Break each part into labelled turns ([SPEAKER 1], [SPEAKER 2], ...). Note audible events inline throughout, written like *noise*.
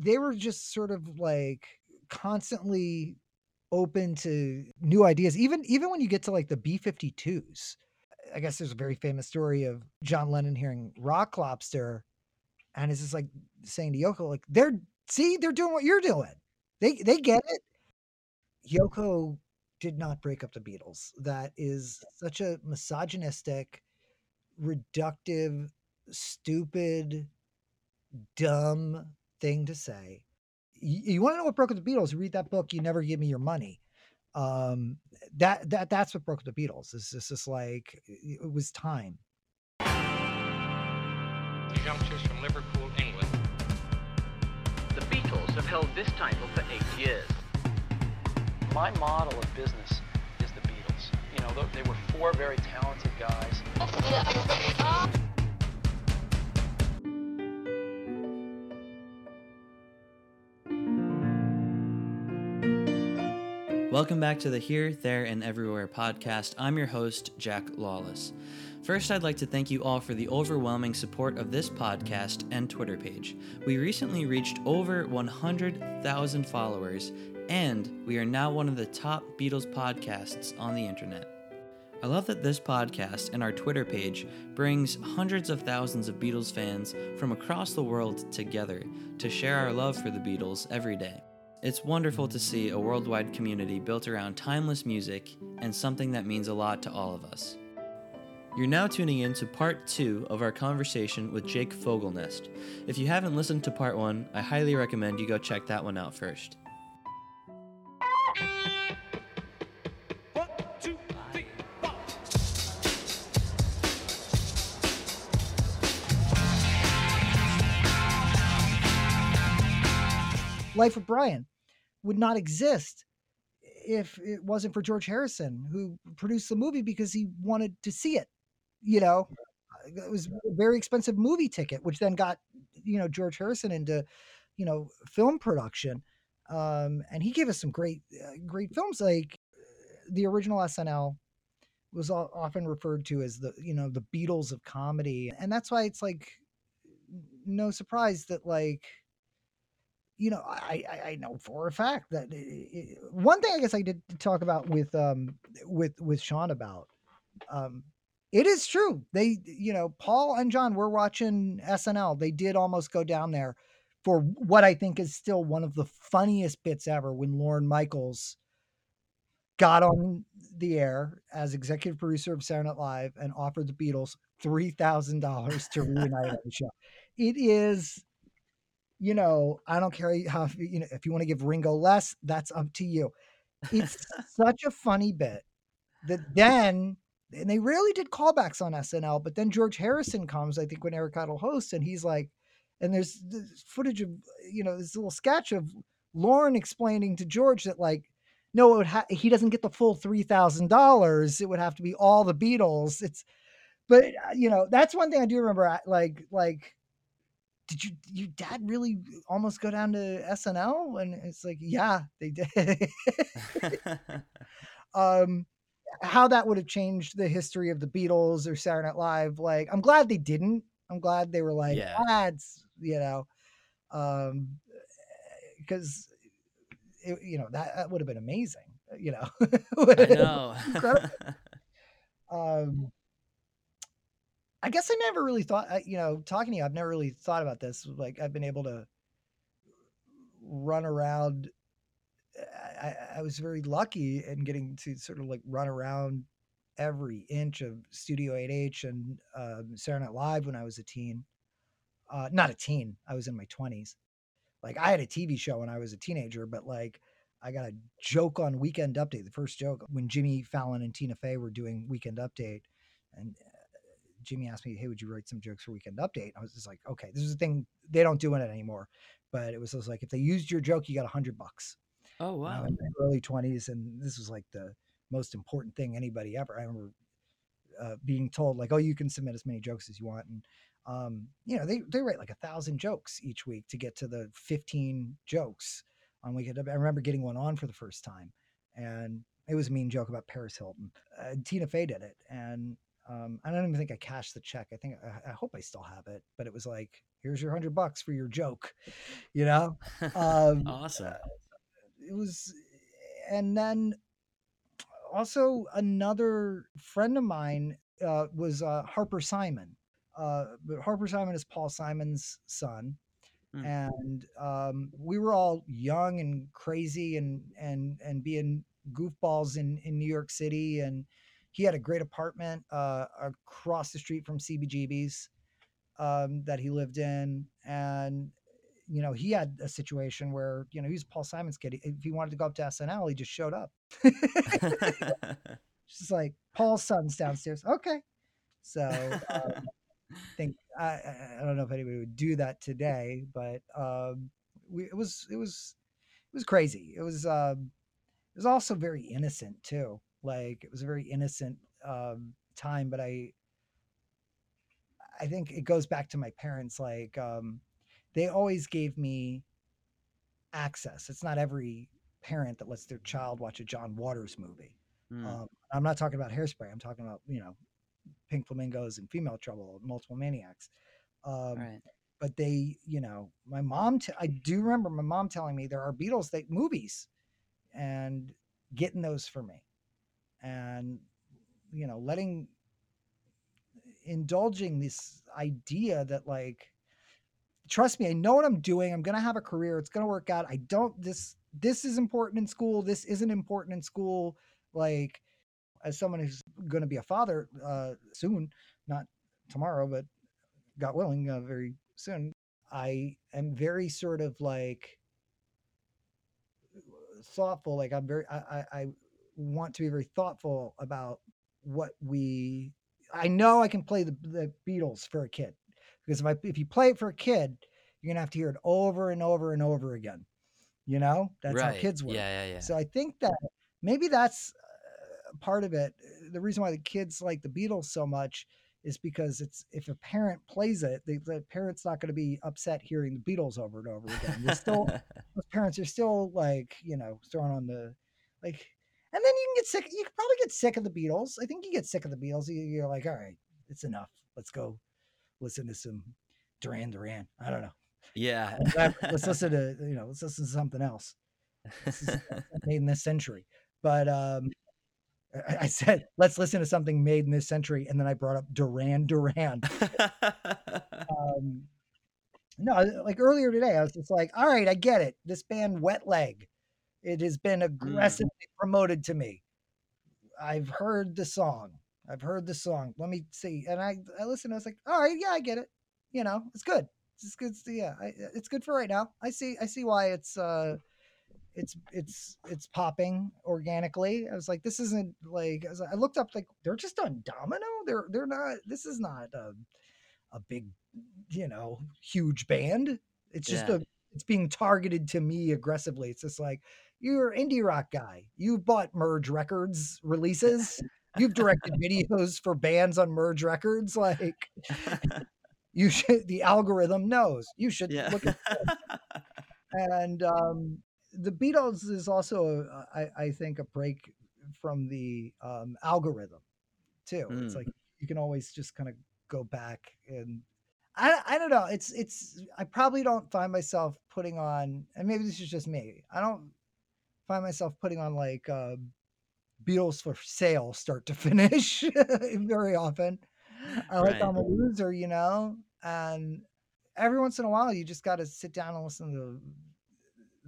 [SPEAKER 1] they were just sort of like constantly open to new ideas. Even even when you get to like the B52s, I guess there's a very famous story of John Lennon hearing Rock Lobster, and it's just like saying to Yoko, like they're see they're doing what you're doing. They they get it. Yoko did not break up the Beatles. That is such a misogynistic, reductive, stupid, dumb thing to say. You, you want to know what broke up the Beatles? You Read that book. You never give me your money. Um, that that that's what broke up the Beatles. It's just, just like it was time.
[SPEAKER 2] Youngsters from Liverpool, England.
[SPEAKER 3] The Beatles have held this title for eight years.
[SPEAKER 4] My model of business is the Beatles. You know, they were four very talented guys.
[SPEAKER 5] Welcome back to the Here, There, and Everywhere podcast. I'm your host, Jack Lawless. First, I'd like to thank you all for the overwhelming support of this podcast and Twitter page. We recently reached over 100,000 followers, and we are now one of the top Beatles podcasts on the internet. I love that this podcast and our Twitter page brings hundreds of thousands of Beatles fans from across the world together to share our love for the Beatles every day. It's wonderful to see a worldwide community built around timeless music and something that means a lot to all of us. You're now tuning in to part two of our conversation with Jake Fogelnest. If you haven't listened to part one, I highly recommend you go check that one out first.
[SPEAKER 1] Life of Brian would not exist if it wasn't for George Harrison, who produced the movie because he wanted to see it. You know, it was a very expensive movie ticket, which then got, you know, George Harrison into, you know, film production. Um, and he gave us some great, uh, great films. Like the original SNL was often referred to as the, you know, the Beatles of comedy. And that's why it's like no surprise that like you know, I, I, I know for a fact that it, one thing I guess I did talk about with um with with Sean about um it is true they you know Paul and John were watching SNL they did almost go down there for what I think is still one of the funniest bits ever when Lorne Michaels got on the air as executive producer of Saturday Night Live and offered the Beatles three thousand dollars to reunite *laughs* the show. It is you know, I don't care how you know if you want to give Ringo less, that's up to you. It's *laughs* such a funny bit that then and they rarely did callbacks on SNL, but then George Harrison comes, I think, when Eric Idle hosts, and he's like, and there's this footage of you know this little sketch of Lorne explaining to George that like, no, it would ha- he doesn't get the full three thousand dollars. It would have to be all the Beatles. It's, but uh, you know that's one thing I do remember. Like like did you your dad really almost go down to SNL? And it's like, yeah, they did. *laughs* *laughs* um, how that would have changed the history of the Beatles or Saturday Night Live. Like, I'm glad they didn't. I'm glad they were like, yeah. ads, you know, um, because you know that, that would have been amazing. You know, *laughs*
[SPEAKER 5] I know.
[SPEAKER 1] um, I guess I never really thought, you know, talking to you, I've never really thought about this. Like I've been able to run around. I, I was very lucky in getting to sort of like run around every inch of Studio 8H and um, Saturday Night Live when I was a teen. Uh, not a teen, I was in my 20s. Like I had a TV show when I was a teenager, but like I got a joke on Weekend Update. The first joke when Jimmy Fallon and Tina Fey were doing Weekend Update, and Jimmy asked me, "Hey, would you write some jokes for Weekend Update?" I was just like, "Okay, this is a thing they don't do it anymore." But it was just like if they used your joke, you got a hundred bucks.
[SPEAKER 5] Oh wow!
[SPEAKER 1] in my early twenties, and this was like the most important thing anybody ever. I remember uh, being told like, "Oh, you can submit as many jokes as you want," and um, you know they they write like a thousand jokes each week to get to the fifteen jokes on Weekend. Update. I remember getting one on for the first time, and it was a mean joke about Paris Hilton. Uh, Tina Fey did it, and Um, I don't even think I cashed the check. I think I, I hope I still have it, but it was like, here's your hundred bucks for your joke, *laughs* you know. *laughs* Um,
[SPEAKER 5] awesome.
[SPEAKER 1] it was and then also another friend of mine uh, was uh, harper simon uh, but harper simon is paul simon's son
[SPEAKER 5] Hmm.
[SPEAKER 1] and um, we were all young and crazy and and and being goofballs in in new york city and he had a great apartment uh, across the street from cbgb's um, that he lived in and you know, he had a situation where, you know, he was Paul Simon's kid. If he wanted to go up to SNL, he just showed up. *laughs* *laughs* just like Paul's son's downstairs. Okay. So um, I think I, I I don't know if anybody would do that today, but um, we, it was it was it was crazy. It was um, it was also very innocent too. Like it was a very innocent um, time, but I I think it goes back to my parents. Like um, they always gave me access. It's not every parent that lets their child watch a John Waters movie.
[SPEAKER 5] Hmm.
[SPEAKER 1] Um, I'm not talking about Hairspray. I'm talking about you know, Pink Flamingos and Female Trouble, Multiple Maniacs. Um,
[SPEAKER 5] right.
[SPEAKER 1] But they, you know, my mom. T- I do remember my mom telling me there are Beatles that movies, and getting those for me, and you know, letting indulging this idea that like trust me i know what i'm doing i'm to have a career it's to work out i don't this this is important in school this isn't important in school like as someone who's to be a father uh soon not tomorrow but god willing uh, very soon i am very sort of like thoughtful like i'm very i, I want to be very thoughtful about what we i know i can play the, the beatles for a kid because if I if you play it for a kid, you're gonna have to hear it over and over and over again. You know, that's
[SPEAKER 5] right.
[SPEAKER 1] how kids work.
[SPEAKER 5] Yeah, yeah, yeah.
[SPEAKER 1] So I think that maybe that's uh, part of it. The reason why the kids like the Beatles so much is because it's if a parent plays it, the, the parent's not going to be upset hearing the Beatles over and over again. They're still *laughs* those parents are still like you know throwing on the like, and then you can get sick. You can probably get sick of the Beatles. I think you get sick of the Beatles. You- You're like, all right, it's enough. Let's go listen to some Duran Duran. I don't know.
[SPEAKER 5] yeah.
[SPEAKER 1] Let's *laughs* listen to you know let's listen to something else This is *laughs* made in this century but um I- i said let's listen to something made in this century and then i brought up duran duran *laughs* um no like earlier today i was just like all right i get it this band wet leg it has been aggressively promoted to me. I've heard the song. I've heard the song. Let me see. And i i listened i was like all right yeah i get it. You know it's good. It's good yeah I, it's good for right now. I see i see why it's uh it's it's it's popping organically. I was like this isn't like I, was, I looked up like they're just on domino? They're they're not this is not a, a big you know huge band. It's just
[SPEAKER 5] Yeah.
[SPEAKER 1] a it's being targeted to me aggressively. It's just like you're an indie rock guy you've bought merge records releases *laughs* you've directed videos for bands on merge records like *laughs* you should the algorithm knows you should
[SPEAKER 5] yeah.
[SPEAKER 1] look at this. *laughs* and um the beatles is also uh, I, I think a break from the um algorithm too it's
[SPEAKER 5] Mm.
[SPEAKER 1] like you can always just kind of go back and I, I don't know it's it's i probably don't find myself putting on and maybe this is just me i don't find myself putting on like uh beatles for sale start to *laughs* finish *laughs* very often. I like
[SPEAKER 5] Right.
[SPEAKER 1] i'm a loser you know? And every once in a while you just got to sit down and listen to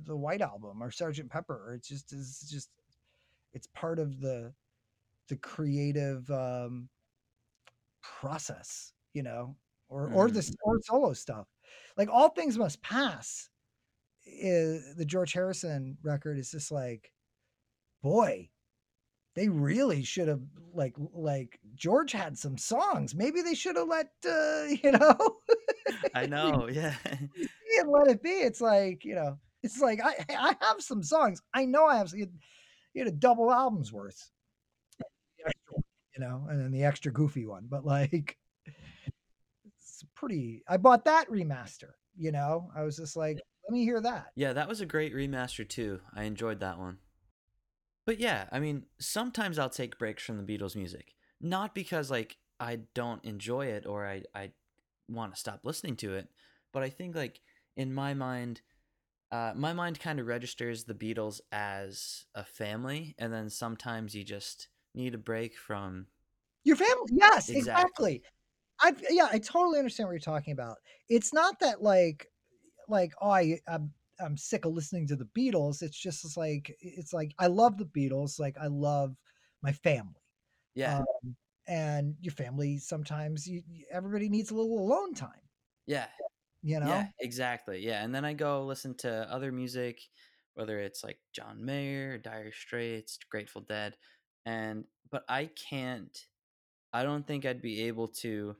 [SPEAKER 1] the white album or sergeant pepper. It's just it's just it's part of the the creative um process you know? Or or the or solo stuff. Like all things must pass is the george harrison record is just like boy they really should have like like george had some songs maybe they should have let uh *laughs* you know
[SPEAKER 5] I *laughs* know. Yeah. *laughs*
[SPEAKER 1] and let it be. It's like, you know, it's like I I have some songs. I know I have some, you had a double album's worth. The extra one, You know, and then the extra goofy one. But like it's pretty I bought that remaster, you know. I was just like, me hear that.
[SPEAKER 5] Yeah, that was a great remaster too. I enjoyed that one. But yeah, I mean, sometimes I'll take breaks from the Beatles music. Not because like I don't enjoy it or I I want to stop listening to it. But I think like in my mind, uh, my mind kind of registers the Beatles as a family, and then sometimes you just need a break from.
[SPEAKER 1] Your family, yes,
[SPEAKER 5] Exactly.
[SPEAKER 1] exactly. I yeah, I totally understand what you're talking about. It's not that like like oh I I'm, I'm sick of listening to the Beatles. It's just like it's like I love the Beatles. Like I love my family.
[SPEAKER 5] Yeah,
[SPEAKER 1] Um, and your family sometimes you, everybody needs a little alone time.
[SPEAKER 5] yeah,
[SPEAKER 1] You know.
[SPEAKER 5] yeah, exactly. Yeah, and then I go listen to other music, whether it's like John Mayer, Dire Straits, Grateful Dead, and but I can't. I don't think I'd be able to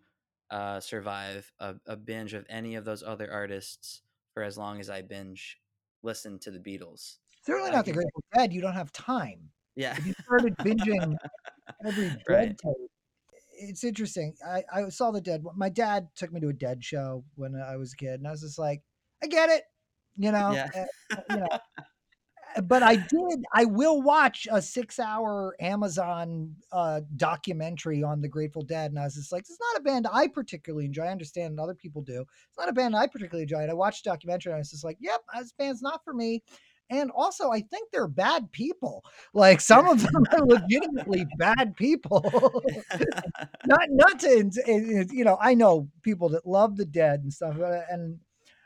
[SPEAKER 5] uh, survive a, a binge of any of those other artists for as long as I binge listen to the Beatles.
[SPEAKER 1] Certainly not the Grateful Dead. You don't have time.
[SPEAKER 5] Yeah,
[SPEAKER 1] If you started binging *laughs* every Dead
[SPEAKER 5] Right.
[SPEAKER 1] tape, it's interesting. I, I saw the Dead. My dad took me to a Dead show when I was a kid, and I was just like, I get it, you know.
[SPEAKER 5] Yeah.
[SPEAKER 1] uh, you know. *laughs* But I did. I will watch a six-hour Amazon uh, documentary on the Grateful Dead, and I was just like, "It's not a band I particularly enjoy. I understand other people do. It's not a band I particularly enjoy." And I watched the documentary, and I was just like, "Yep, this band's not for me." And also, I think they're bad people. Like some of them are legitimately bad people. *laughs* not not to in- in- you know, I know people that love the dead and stuff, uh, and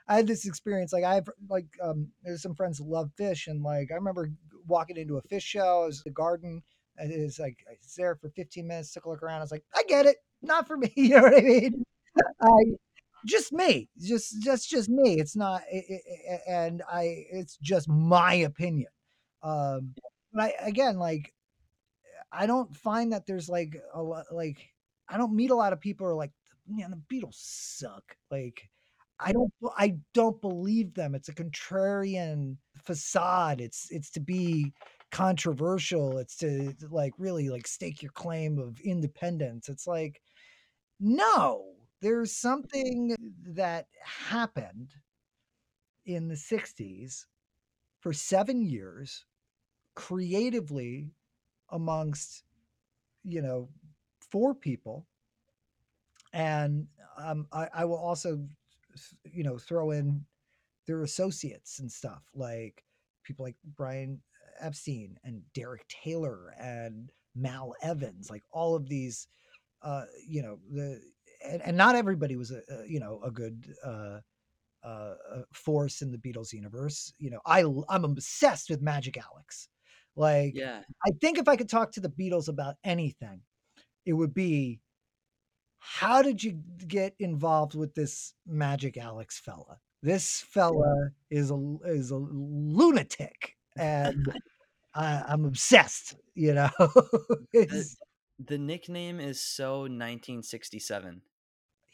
[SPEAKER 1] I had this experience. Like I have like um, there's some friends that love Phish, and like I remember walking into a Phish show. I was the garden. And it was like I was there for 15 minutes, took a look around. I was like, I get it, not for me. *laughs* You know what I mean? I just me, just just just me. It's not, i- i- i- and I it's just my opinion. Um, but I again like I don't find that there's like a lot like I don't meet a lot of people who are like, man, the Beatles suck. Like I don't I don't believe them. It's a contrarian facade. It's it's to be controversial. It's to, like really like stake your claim of independence. It's like no, there's something that happened in the 60s for 7 years creatively amongst you know four people and um, I, I will also you know throw in their associates and stuff like people like brian epstein and derek taylor and mal evans like all of these uh you know the and, and not everybody was a, a you know a good uh uh, uh, force in the Beatles universe. You know, I I'm obsessed with Magic Alex. Like,
[SPEAKER 5] yeah,
[SPEAKER 1] I think if I could talk to the Beatles about anything, it would be how did you get involved with this Magic Alex fella? This fella is a is a lunatic, and *laughs* I, I'm obsessed. You know, *laughs* it's,
[SPEAKER 5] the nickname is so 1967.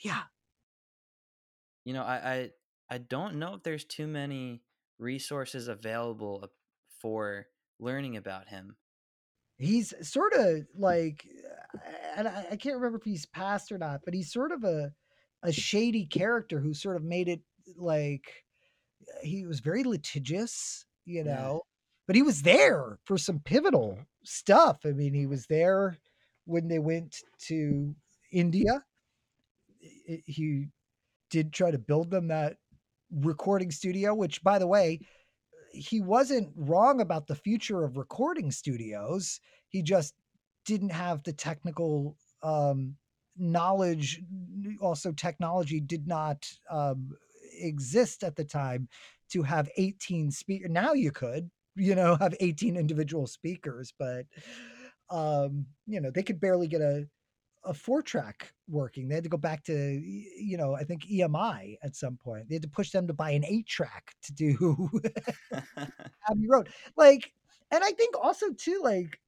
[SPEAKER 1] yeah,
[SPEAKER 5] You know, I, I I don't know if there's too many resources available uh, for learning about him.
[SPEAKER 1] he's sort of like, and I, I can't remember if he's passed or not, but he's sort of a a shady character who sort of made it like he was very litigious, you
[SPEAKER 5] Yeah.
[SPEAKER 1] know, but he was there for some pivotal stuff. I mean, he was there when they went to India. He did try to build them that recording studio, which, by the way, he wasn't wrong about the future of recording studios. He just didn't have the technical um, knowledge. Also, technology did not um, exist at the time to have 18 speakers. Now you could, you know, have 18 individual speakers, but um, you know, they could barely get a a four track working. They had to go back to you know, I think EMI at some point. They had to push them to buy an eight track to do *laughs* *laughs* Abbey Road. Like, and I think also too, like,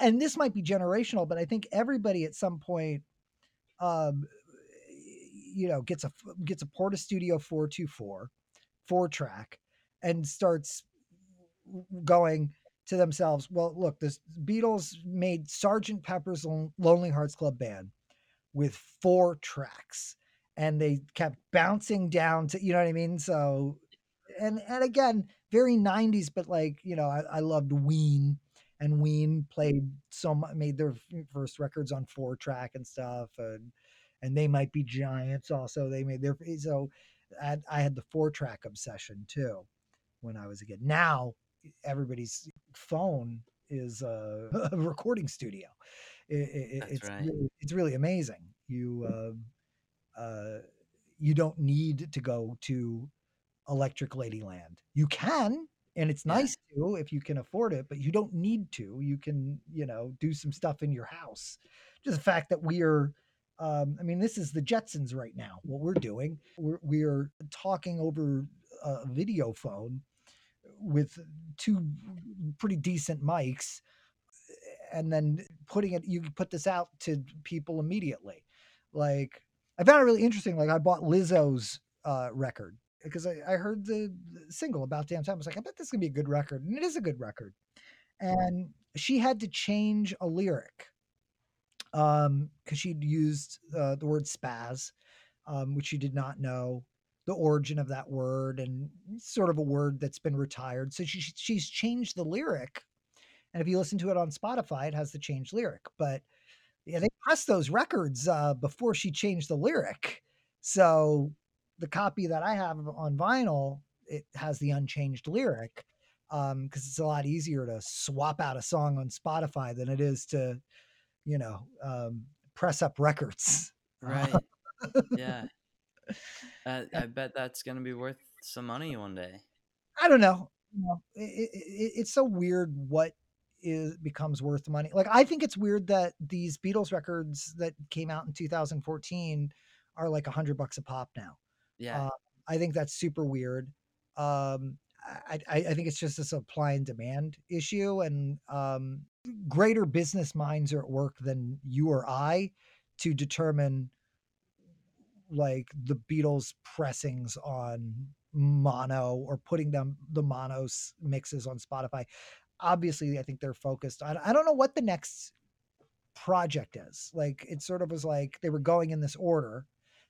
[SPEAKER 1] and, this might be generational, but I think everybody at some point, um, you know, gets a gets a Porta Studio four two four, four track, and starts going to themselves. Well, look, the Beatles made Sergeant Pepper's Lon- Lonely Hearts Club Band with four tracks, and they kept bouncing down to, you know what I mean? So, and and again, very '90s, but like you know, I, I loved Ween, and Ween played some made their first records on four track and stuff, and and they might be giants. Also, they made their so I had, I had the four track obsession too when I was a kid. Now everybody's phone is a, *laughs* a recording studio. It, it,
[SPEAKER 5] That's
[SPEAKER 1] it's
[SPEAKER 5] right.
[SPEAKER 1] really, it's really amazing. You um, uh, you don't need to go to Electric Ladyland. You can, and it's nice to if you can afford it, but you don't need to. You can, you know, do some stuff in your house. Just the fact that we are, um, I mean, this is the Jetsons right now. What we're doing, we're we are talking over a video phone with two pretty decent mics, and then putting it. You can put this out to people immediately. Like I found it really interesting. Like I bought Lizzo's uh, record because I, I heard the the single about damn time. I was like, I bet this is gonna be a good record, and it is a good record. And she had to change a lyric um because she'd used uh, the word spaz, um, which she did not know the origin of that word, and sort of a word that's been retired. So she she's changed the lyric, and if you listen to it on Spotify, it has the changed lyric. But yeah, they pressed those records uh, before she changed the lyric. So the copy that I have on vinyl, it has the unchanged lyric because it's a lot easier to swap out a song on Spotify than it is to, you know, um, press up records.
[SPEAKER 5] Right. yeah. *laughs* Uh, I bet that's gonna be worth some money one day.
[SPEAKER 1] I don't know. You know, it, it, it, it's so weird what is becomes worth money. Like I think it's weird that these Beatles records that came out in 2014 are like a hundred bucks a pop now.
[SPEAKER 5] Yeah.
[SPEAKER 1] Uh, I think that's super weird. Um, I, I, think it's just a supply and demand issue, and um, greater business minds are at work than you or I to determine like the Beatles pressings on mono or putting them the monos mixes on Spotify. Obviously, I think they're focused on. I don't know what the next project is. Like it sort of was like they were going in this order.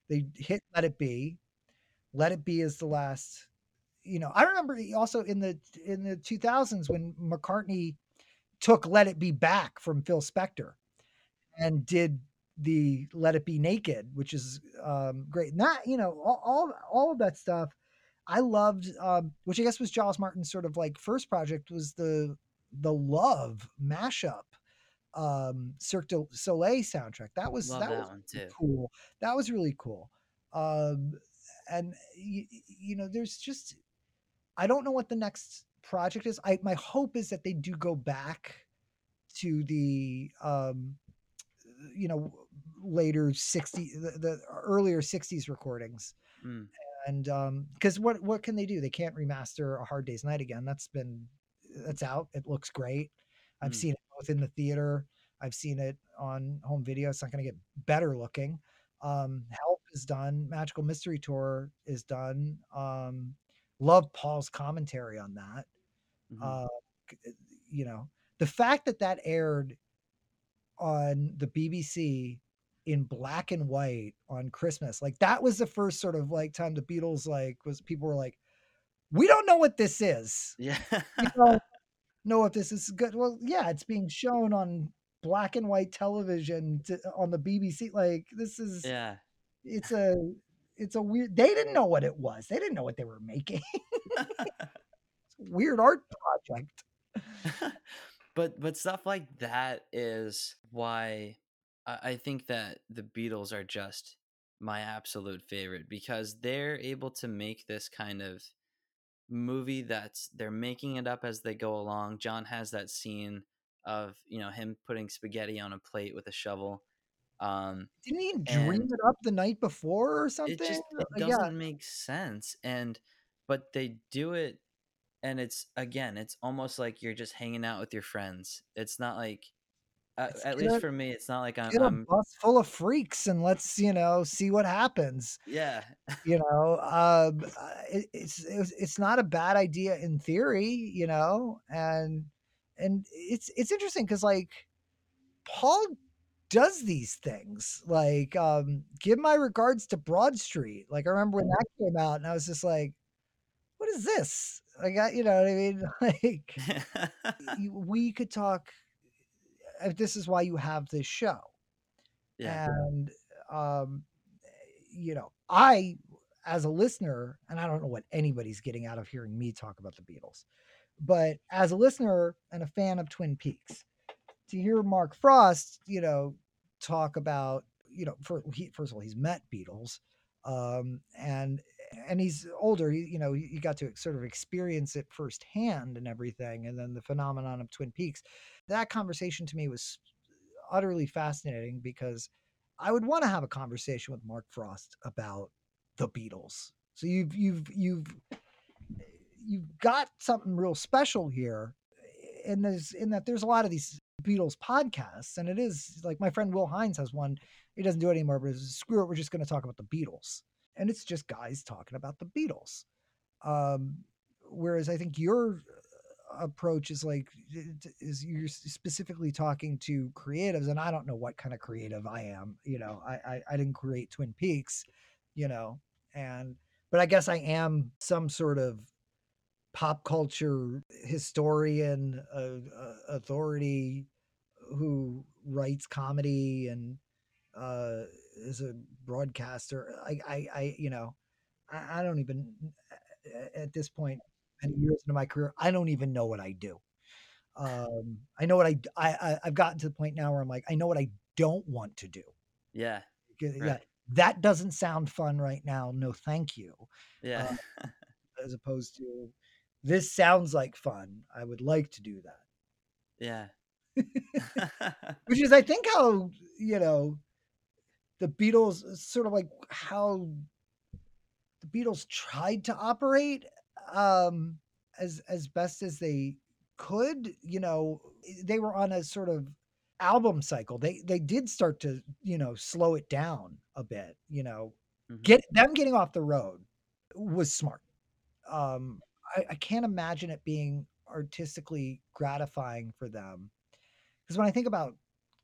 [SPEAKER 1] They hit Let It Be. Let It Be is the last. You know, I remember also in the in the 2000s when McCartney took Let It Be back from Phil Spector and did the Let It Be Naked, which is um, great. Not you know all, all all of that stuff. I loved, um, which I guess was Giles Martin's sort of like first project was the the Love mashup um Cirque du Soleil soundtrack. That was that,
[SPEAKER 5] that
[SPEAKER 1] was
[SPEAKER 5] one
[SPEAKER 1] really
[SPEAKER 5] too.
[SPEAKER 1] cool. That was really cool. Um and you, you know there's just I don't know what the next project is. I my hope is that they do go back to the um you know later 60 the, the earlier 60s recordings.
[SPEAKER 5] Mm.
[SPEAKER 1] and um because what what can they do? They can't remaster a hard day's night again. That's been that's out. It looks great. I've
[SPEAKER 5] Mm.
[SPEAKER 1] seen it both in the theater. I've seen it on home video. It's not going to get better looking. Um help is done magical mystery tour is done um love paul's commentary on that
[SPEAKER 5] Mhm.
[SPEAKER 1] uh you know the fact that that aired on the bbc in black and white on christmas like that was the first sort of like time the beatles like was people were like we don't know what this is
[SPEAKER 5] yeah.
[SPEAKER 1] we *laughs* don't know if this is good well yeah it's being shown on black and white television to, on the bbc like this is
[SPEAKER 5] yeah.
[SPEAKER 1] It's a it's a weird they didn't know what it was they didn't know what they were making *laughs* weird art project *laughs*
[SPEAKER 5] but but stuff like that is why I, I think that the Beatles are just my absolute favorite because they're able to make this kind of movie that's they're making it up as they go along. John has that scene of you know him putting spaghetti on a plate with a shovel. Um,
[SPEAKER 1] didn't he dream it up the night before or something?
[SPEAKER 5] it just it doesn't make sense and but they do it and it's again it's almost like you're just hanging out with your friends. It's not like uh,
[SPEAKER 1] It's
[SPEAKER 5] at least
[SPEAKER 1] a-
[SPEAKER 5] for me it's not like i'm,
[SPEAKER 1] get a
[SPEAKER 5] I'm
[SPEAKER 1] bus full of freaks and let's you know see what happens
[SPEAKER 5] yeah.
[SPEAKER 1] you know? Um it, it's it's it's not a bad idea in theory you know? And and it's it's interesting because like paul does these things like um give my regards to broad street like i remember when that came out and i was just like what is this I got you know what I mean. *laughs* Like *laughs* we could talk. uh, This is why you have this show,
[SPEAKER 5] yeah.
[SPEAKER 1] and um, you know, I as a listener, and I don't know what anybody's getting out of hearing me talk about the Beatles, but as a listener and a fan of Twin Peaks, to hear Mark Frost, you know, talk about, you know, for, he, first of all, he's met Beatles, um, and and he's older. You, you know, he, he got to sort of experience it firsthand and everything, and then the phenomenon of Twin Peaks. That conversation to me was utterly fascinating because I would want to have a conversation with Mark Frost about the Beatles. So you've you've you've you've got something real special here in this in that there's a lot of these Beatles podcasts, and it is like my friend Will Hines has one. He doesn't do it anymore, but it's, screw it, we're just going to talk about the Beatles, and it's just guys talking about the Beatles. Um, whereas I think your approach is like is you're specifically talking to creatives, and I don't know what kind of creative I am. You know, I I, I didn't create Twin Peaks, you know, and but I guess I am some sort of pop culture historian, uh, uh, authority who writes comedy and uh, is a broadcaster. I, I, I you know, I, I don't even at this point, many years into my career, I don't even know what I do. Um, I know what I, I, I I've gotten to the point now where I'm like, I know what I don't want to do.
[SPEAKER 5] yeah.
[SPEAKER 1] Yeah,
[SPEAKER 5] Right.
[SPEAKER 1] that doesn't sound fun right now. No, thank you.
[SPEAKER 5] Yeah. *laughs*
[SPEAKER 1] As opposed to this sounds like fun. I would like to do that.
[SPEAKER 5] yeah. *laughs* *laughs*
[SPEAKER 1] Which is, I think, how you know the Beatles sort of like how the Beatles tried to operate um, as as best as they could. You know, they were on a sort of album cycle. They they did start to you know slow it down a bit. You know,
[SPEAKER 5] Mhm.
[SPEAKER 1] get them getting off the road was smart. Um, I, I can't imagine it being artistically gratifying for them because when I think about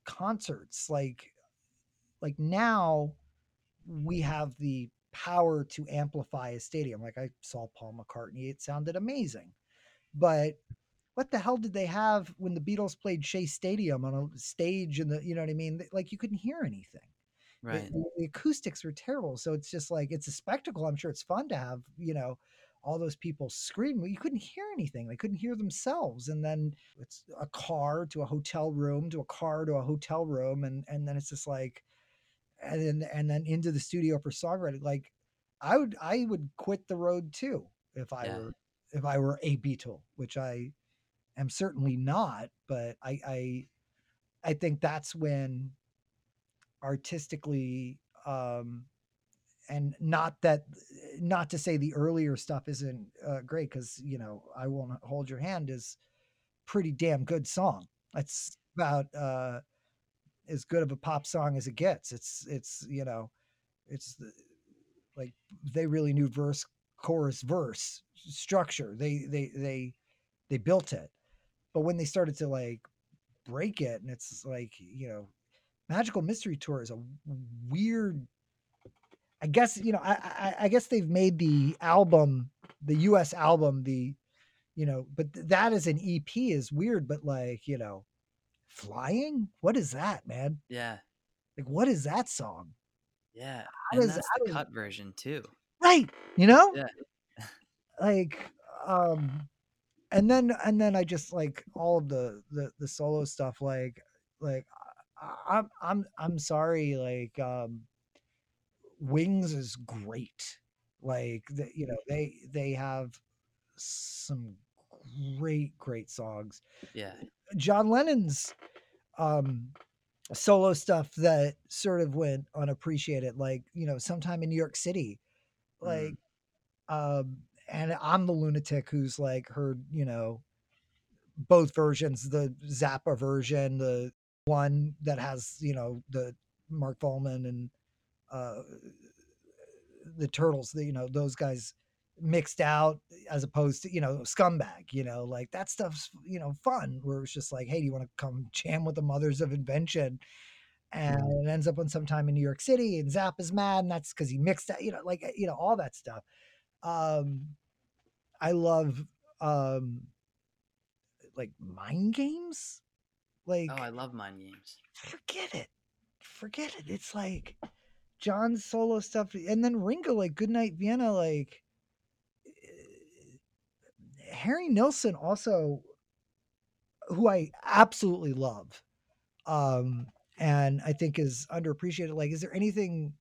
[SPEAKER 1] concerts, like like now we have the power to amplify a stadium. Like I saw Paul McCartney, it sounded amazing. But what the hell did they have when the Beatles played Shea Stadium on a stage and the you know what I mean? Like you couldn't hear anything.
[SPEAKER 5] Right.
[SPEAKER 1] The, the acoustics were terrible. So it's just like it's a spectacle. I'm sure it's fun to have, you know, all those people scream. Well, you couldn't hear anything. They couldn't hear themselves. And then it's a car to a hotel room to a car to a hotel room. And and then it's just like and then and then into the studio for songwriting. Like I would I would quit the road too if I
[SPEAKER 5] Yeah.
[SPEAKER 1] were if I were a Beatle, which I am certainly not, but I I I think that's when artistically um and not that not to say the earlier stuff isn't uh, great because you know i won't hold your hand is pretty damn good song. It's about uh as good of a pop song as it gets. It's it's you know it's the, like they really knew verse chorus verse structure. They they they they built it. But when they started to like break it and it's like you know magical mystery tour is a weird i guess you know i i, I guess they've made the album the us album the you know but th- that as an ep is weird but like you know flying what is that man
[SPEAKER 5] Yeah.
[SPEAKER 1] like what is that song
[SPEAKER 5] Yeah.
[SPEAKER 1] How
[SPEAKER 5] And
[SPEAKER 1] does-
[SPEAKER 5] that's the
[SPEAKER 1] does-
[SPEAKER 5] cut version too.
[SPEAKER 1] right you know
[SPEAKER 5] Yeah. *laughs*
[SPEAKER 1] like um and then and then i just like all of the the the solo stuff like like I, i'm i'm i'm sorry like um wings is great like the, you know they they have some great great songs
[SPEAKER 5] Yeah.
[SPEAKER 1] john lennon's um solo stuff that sort of went unappreciated like you know sometime in new york city
[SPEAKER 5] Mm.
[SPEAKER 1] like um and i'm the lunatic who's like heard you know both versions the zappa version the one that has you know the mark Volman and uh the turtles the, you know those guys mixed out as opposed to you know scumbag you know like that stuff's you know fun where it's just like hey do you want to come jam with the mothers of invention? And it ends up on sometime in new york city and zap is mad and that's because he mixed that you know like you know all that stuff. Um i love um like mind games? Like
[SPEAKER 5] Oh, I love mind games.
[SPEAKER 1] forget it. Forget it. It's like john's solo stuff and then ringo like goodnight vienna like eh, harry nilsson also who i absolutely love um and i think is underappreciated like is there anything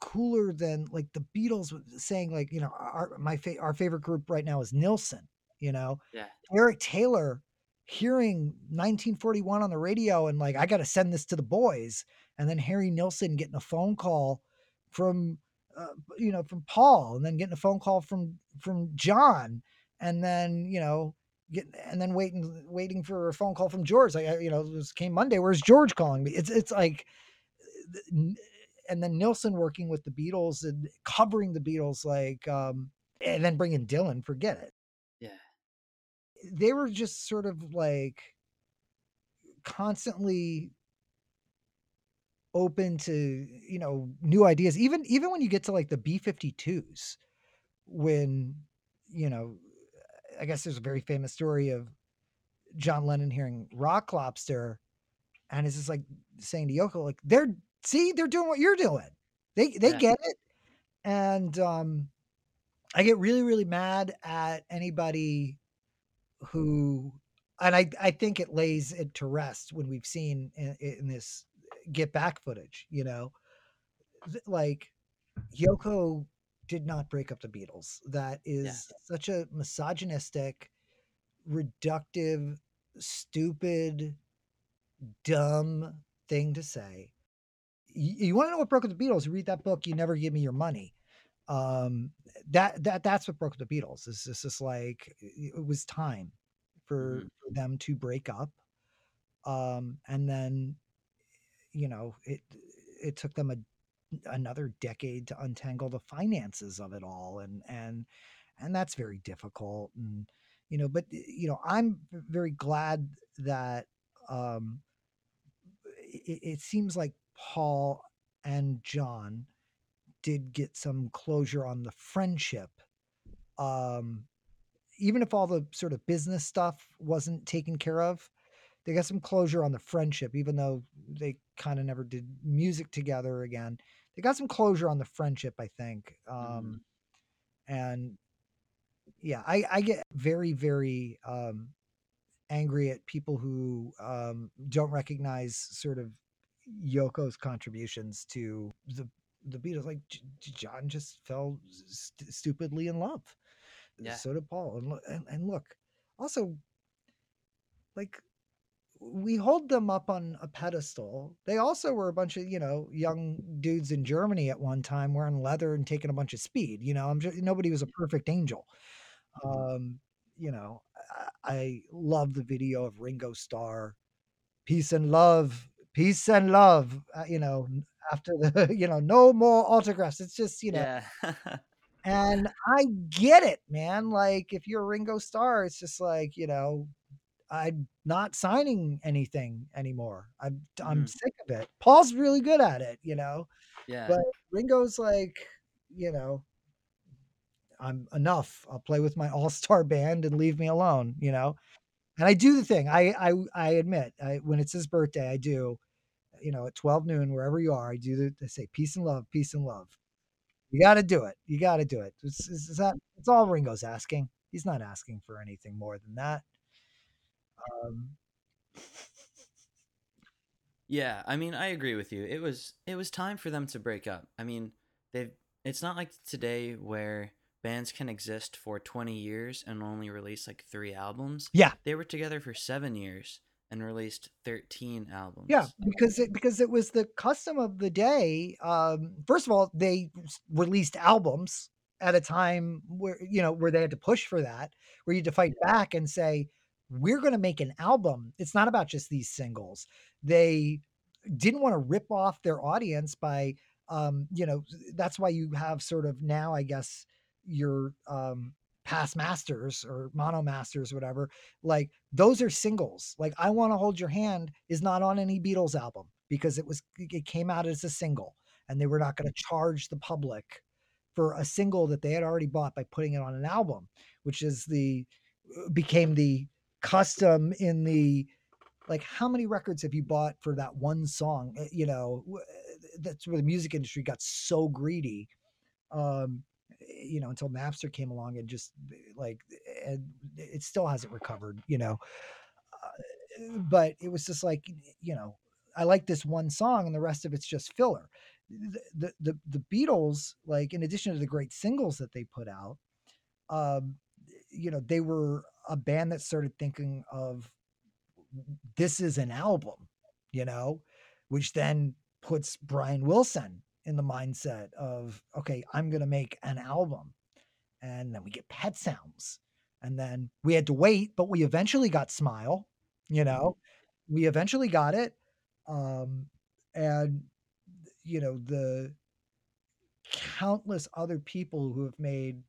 [SPEAKER 1] cooler than like the beatles saying like you know our my fa- our favorite group right now is nilsson you know
[SPEAKER 5] Yeah.
[SPEAKER 1] Derek Taylor hearing 1941 on the radio and like, I got to send this to the boys. And then Harry Nilsson getting a phone call from, uh, you know, from Paul and then getting a phone call from, from John. And then, you know, getting, and then waiting, waiting for a phone call from George. Like, you know, this came Monday. Where's George calling me? It's, it's like, and then Nilsson working with the Beatles and covering the Beatles, like, um, and then bringing Dylan, forget it. They were just sort of like constantly open to you know new ideas. Even even when you get to like the b-52s when you know i guess there's a very famous story of john lennon hearing rock lobster and it's just like saying to yoko like they're see they're doing what you're doing. They they
[SPEAKER 5] Yeah.
[SPEAKER 1] get it. And um i get really really mad at anybody who and I I think it lays it to rest when we've seen in, in this get back footage, you know, like Yoko did not break up the Beatles. That is such a misogynistic, reductive, stupid, dumb thing to say. You, want to know what broke up the Beatles? You Read that book. You never give me your money. Um, that that that's what broke the Beatles. It's this is like it was time for,
[SPEAKER 5] Mhm.
[SPEAKER 1] for them to break up. Um, and then you know it it took them a another decade to untangle the finances of it all and and and that's very difficult and you know but you know i'm very glad that um it, it seems like paul and john did get some closure on the friendship um even if all the sort of business stuff wasn't taken care of they got some closure on the friendship even though they kind of never did music together again. They got some closure on the friendship i think um and yeah i i get very very um angry at people who um don't recognize sort of yoko's contributions to the the beatles like J- john just fell st- stupidly in love
[SPEAKER 5] Yeah.
[SPEAKER 1] so did paul and, and and look also like we hold them up on a pedestal. They also were a bunch of, you know, young dudes in Germany at one time wearing leather and taking a bunch of speed. You know, I'm just, nobody was a perfect angel. Um, you know, I, I love the video of Ringo Starr, peace and love, peace and love. Uh, you know, after the, *laughs* you know, no more autographs. It's just, you know,
[SPEAKER 5] Yeah. *laughs*
[SPEAKER 1] and I get it, man. Like if you're Ringo Starr, it's just like, you know, I'm not signing anything anymore. I'm I'm
[SPEAKER 5] Mhm.
[SPEAKER 1] sick of it. Paul's really good at it, you know.
[SPEAKER 5] yeah.
[SPEAKER 1] But Ringo's like, you know, I'm enough. I'll play with my *laughs* all-star band and leave me alone, you know. And I do the thing. I I I admit, I, when it's his birthday, I do, you know, at 12 noon, wherever you are, I do the they say peace and love, peace and love. You got to do it. You got to do it. It's, it's, it's that. It's all Ringo's asking. He's not asking for anything more than that. Um,
[SPEAKER 5] Yeah, I mean, I agree with you. It was it was time for them to break up. I mean, they've it's not like today where bands can exist for 20 years and only release like 3 albums.
[SPEAKER 1] yeah,
[SPEAKER 5] They were together for 7 years and released 13 albums.
[SPEAKER 1] Yeah, because it because it was the custom of the day. Um, first of all, they released albums at a time where you know where they had to push for that, where you had to fight back and say, "We're going to make an album." It's not about just these singles. They didn't want to rip off their audience by, um, you know, that's why you have sort of now, I guess, your um, past masters or mono masters, whatever. Like those are singles. Like I Want to Hold Your Hand is not on any Beatles album because it was it came out as a single and they were not going to charge the public for a single that they had already bought by putting it on an album, which is the uh, became the custom in the like how many records have you bought for that one song Uh, you know that's where the music industry got so greedy um you know until napster came along and just like and it still hasn't recovered you know uh, but it was just like you know i like this one song and the rest of it's just filler. The the the, the beatles like in addition to the great singles that they put out um you know they were a band that started thinking of this is an album you know which then puts brian wilson in the mindset of okay i'm going to make an album. And then we get pet sounds. And then we had to wait but we eventually got smile you know? We eventually got it um and you know the countless other people who have made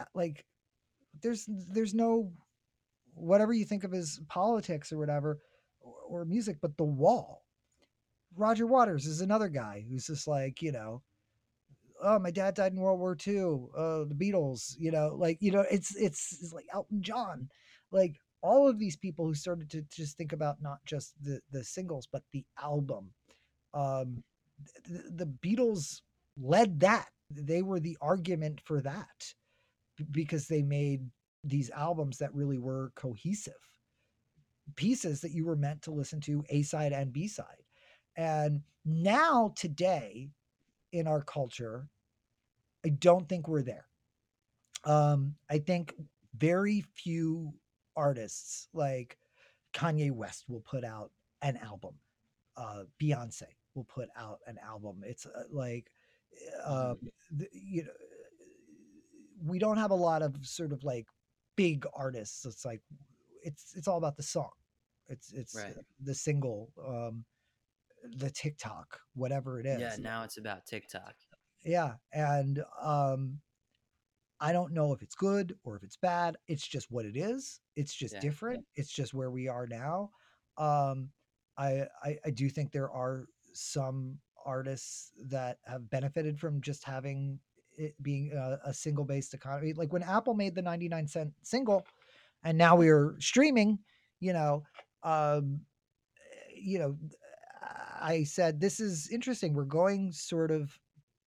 [SPEAKER 1] uh, like there's there's no whatever you think of as politics or whatever or, or music but the wall roger waters is another guy who's just like you know oh my dad died in world war ii uh the beatles you know like you know it's it's, it's like elton john. Like all of these people who started to just think about not just the the singles but the album. Um the, the beatles led that. They were the argument for that because they made these albums that really were cohesive pieces that you were meant to listen to a side and b side and now today in our culture i don't think we're there. Um i think very few artists like kanye west will put out an album. Uh beyonce will put out an album. It's uh, like um the, you know we don't have a lot of sort of like big artists. It's like it's it's all about the song. It's it's
[SPEAKER 5] Right.
[SPEAKER 1] the single um the tiktok whatever it is
[SPEAKER 5] Yeah, now it's about TikTok.
[SPEAKER 1] yeah and um i don't know if it's good or if it's bad it's just what it is it's just
[SPEAKER 5] Yeah.
[SPEAKER 1] different it's just where we are now um I, I i do think there are some artists that have benefited from just having it being a, a single based economy like when apple made the 99 cent single and now we're streaming you know um you know i said this is interesting we're going sort of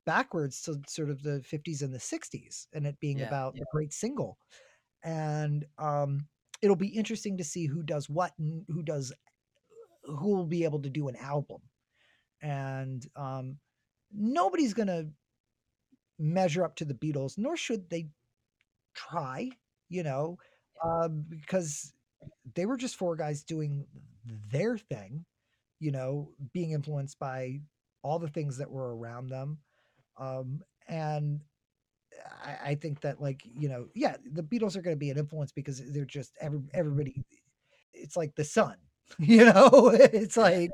[SPEAKER 1] backwards to sort of the 50s and the 60s and it being
[SPEAKER 5] Yeah,
[SPEAKER 1] about the great single. And um it'll be interesting to see who does what and who does who will be able to do an album. And um nobody's gonna measure up to the beatles nor should they try you know um because they were just four guys doing their thing you know being influenced by all the things that were around them um and I, I think that like you know yeah the beatles are going to be an influence because they're just every, everybody it's like the sun *laughs* you know? It's like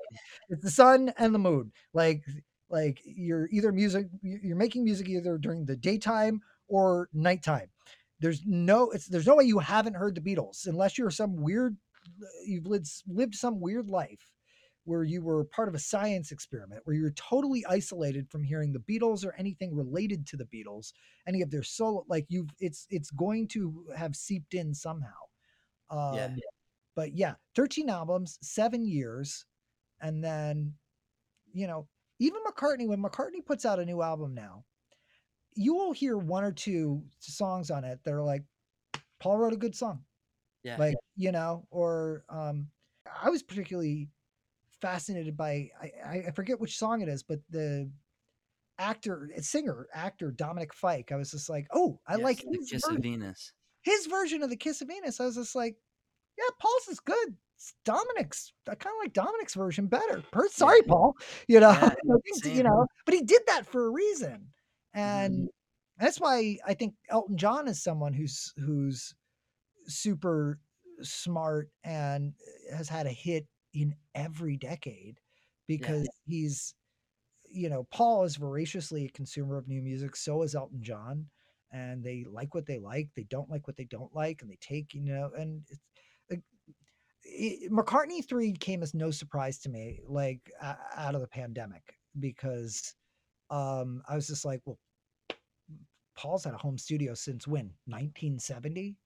[SPEAKER 1] it's the sun and the moon. Like like you're either music you're making music either during the daytime or nighttime. There's no it's there's no way you haven't heard the beatles unless you're some weird you've lived, lived some weird life where you were part of a science experiment where you're totally isolated from hearing the beatles or anything related to the beatles any of their solo like you've it's it's going to have seeped in somehow um
[SPEAKER 5] Yeah.
[SPEAKER 1] but yeah 13 albums seven years and then you know even mccartney when mccartney puts out a new album now you will hear one or two songs on it that are like paul wrote a good song
[SPEAKER 5] Yeah.
[SPEAKER 1] like you know or um i was particularly fascinated by I, I- forget which song it is but the actor singer actor dominic fike i was just like oh i
[SPEAKER 5] Yes,
[SPEAKER 1] like
[SPEAKER 5] the
[SPEAKER 1] his,
[SPEAKER 5] Kiss
[SPEAKER 1] ver-
[SPEAKER 5] of Venus.
[SPEAKER 1] his version of the kiss of venus i was just like yeah paul's is good. It's dominic's i kind of like dominic's version better. Per sorry paul you know
[SPEAKER 5] Yeah, *laughs*
[SPEAKER 1] think, you know but he did that for a reason. And
[SPEAKER 5] Mhm.
[SPEAKER 1] that's why i think elton john is someone who's who's super smart and has had a hit in every decade because he's you know paul is voraciously a consumer of new music so is elton john and they like what they like they don't like what they don't like and they take you know and it's like it, mccartney 3 came as no surprise to me like uh, out of the pandemic because um i was just like well paul's had a home studio since when 1970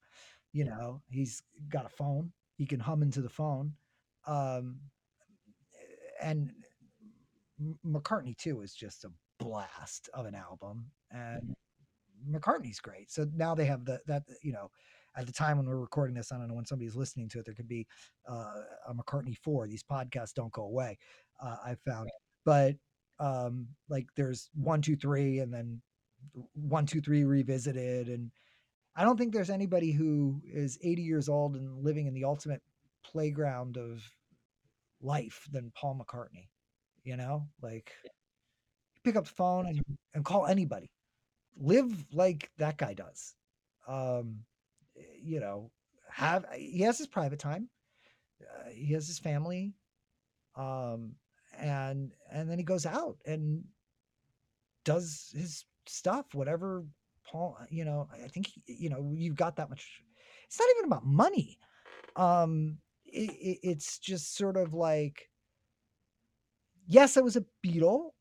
[SPEAKER 1] You know, he's got a phone. He can hum into the phone. Um, and McCartney too is just a blast of an album, and McCartney's great. So now they have the that you know, at the time when we're recording this, I don't know when somebody's listening to it, there could be uh, a McCartney four. These podcasts don't go away. Uh, I found, but um, like there's one, two, three, and then one, two, three revisited, and I don't think there's anybody who is 80 years old and living in the ultimate playground of life than Paul McCartney. You know, like pick up the phone and, and call anybody. Live like that guy does. Um, you know, have he has his private time. Uh, he has his family. Um, and and then he goes out and does his stuff, whatever Paul, you know, I think you know, you've got that much. It's not even about money. Um, it, it, it's just sort of like, yes, I was a Beatle.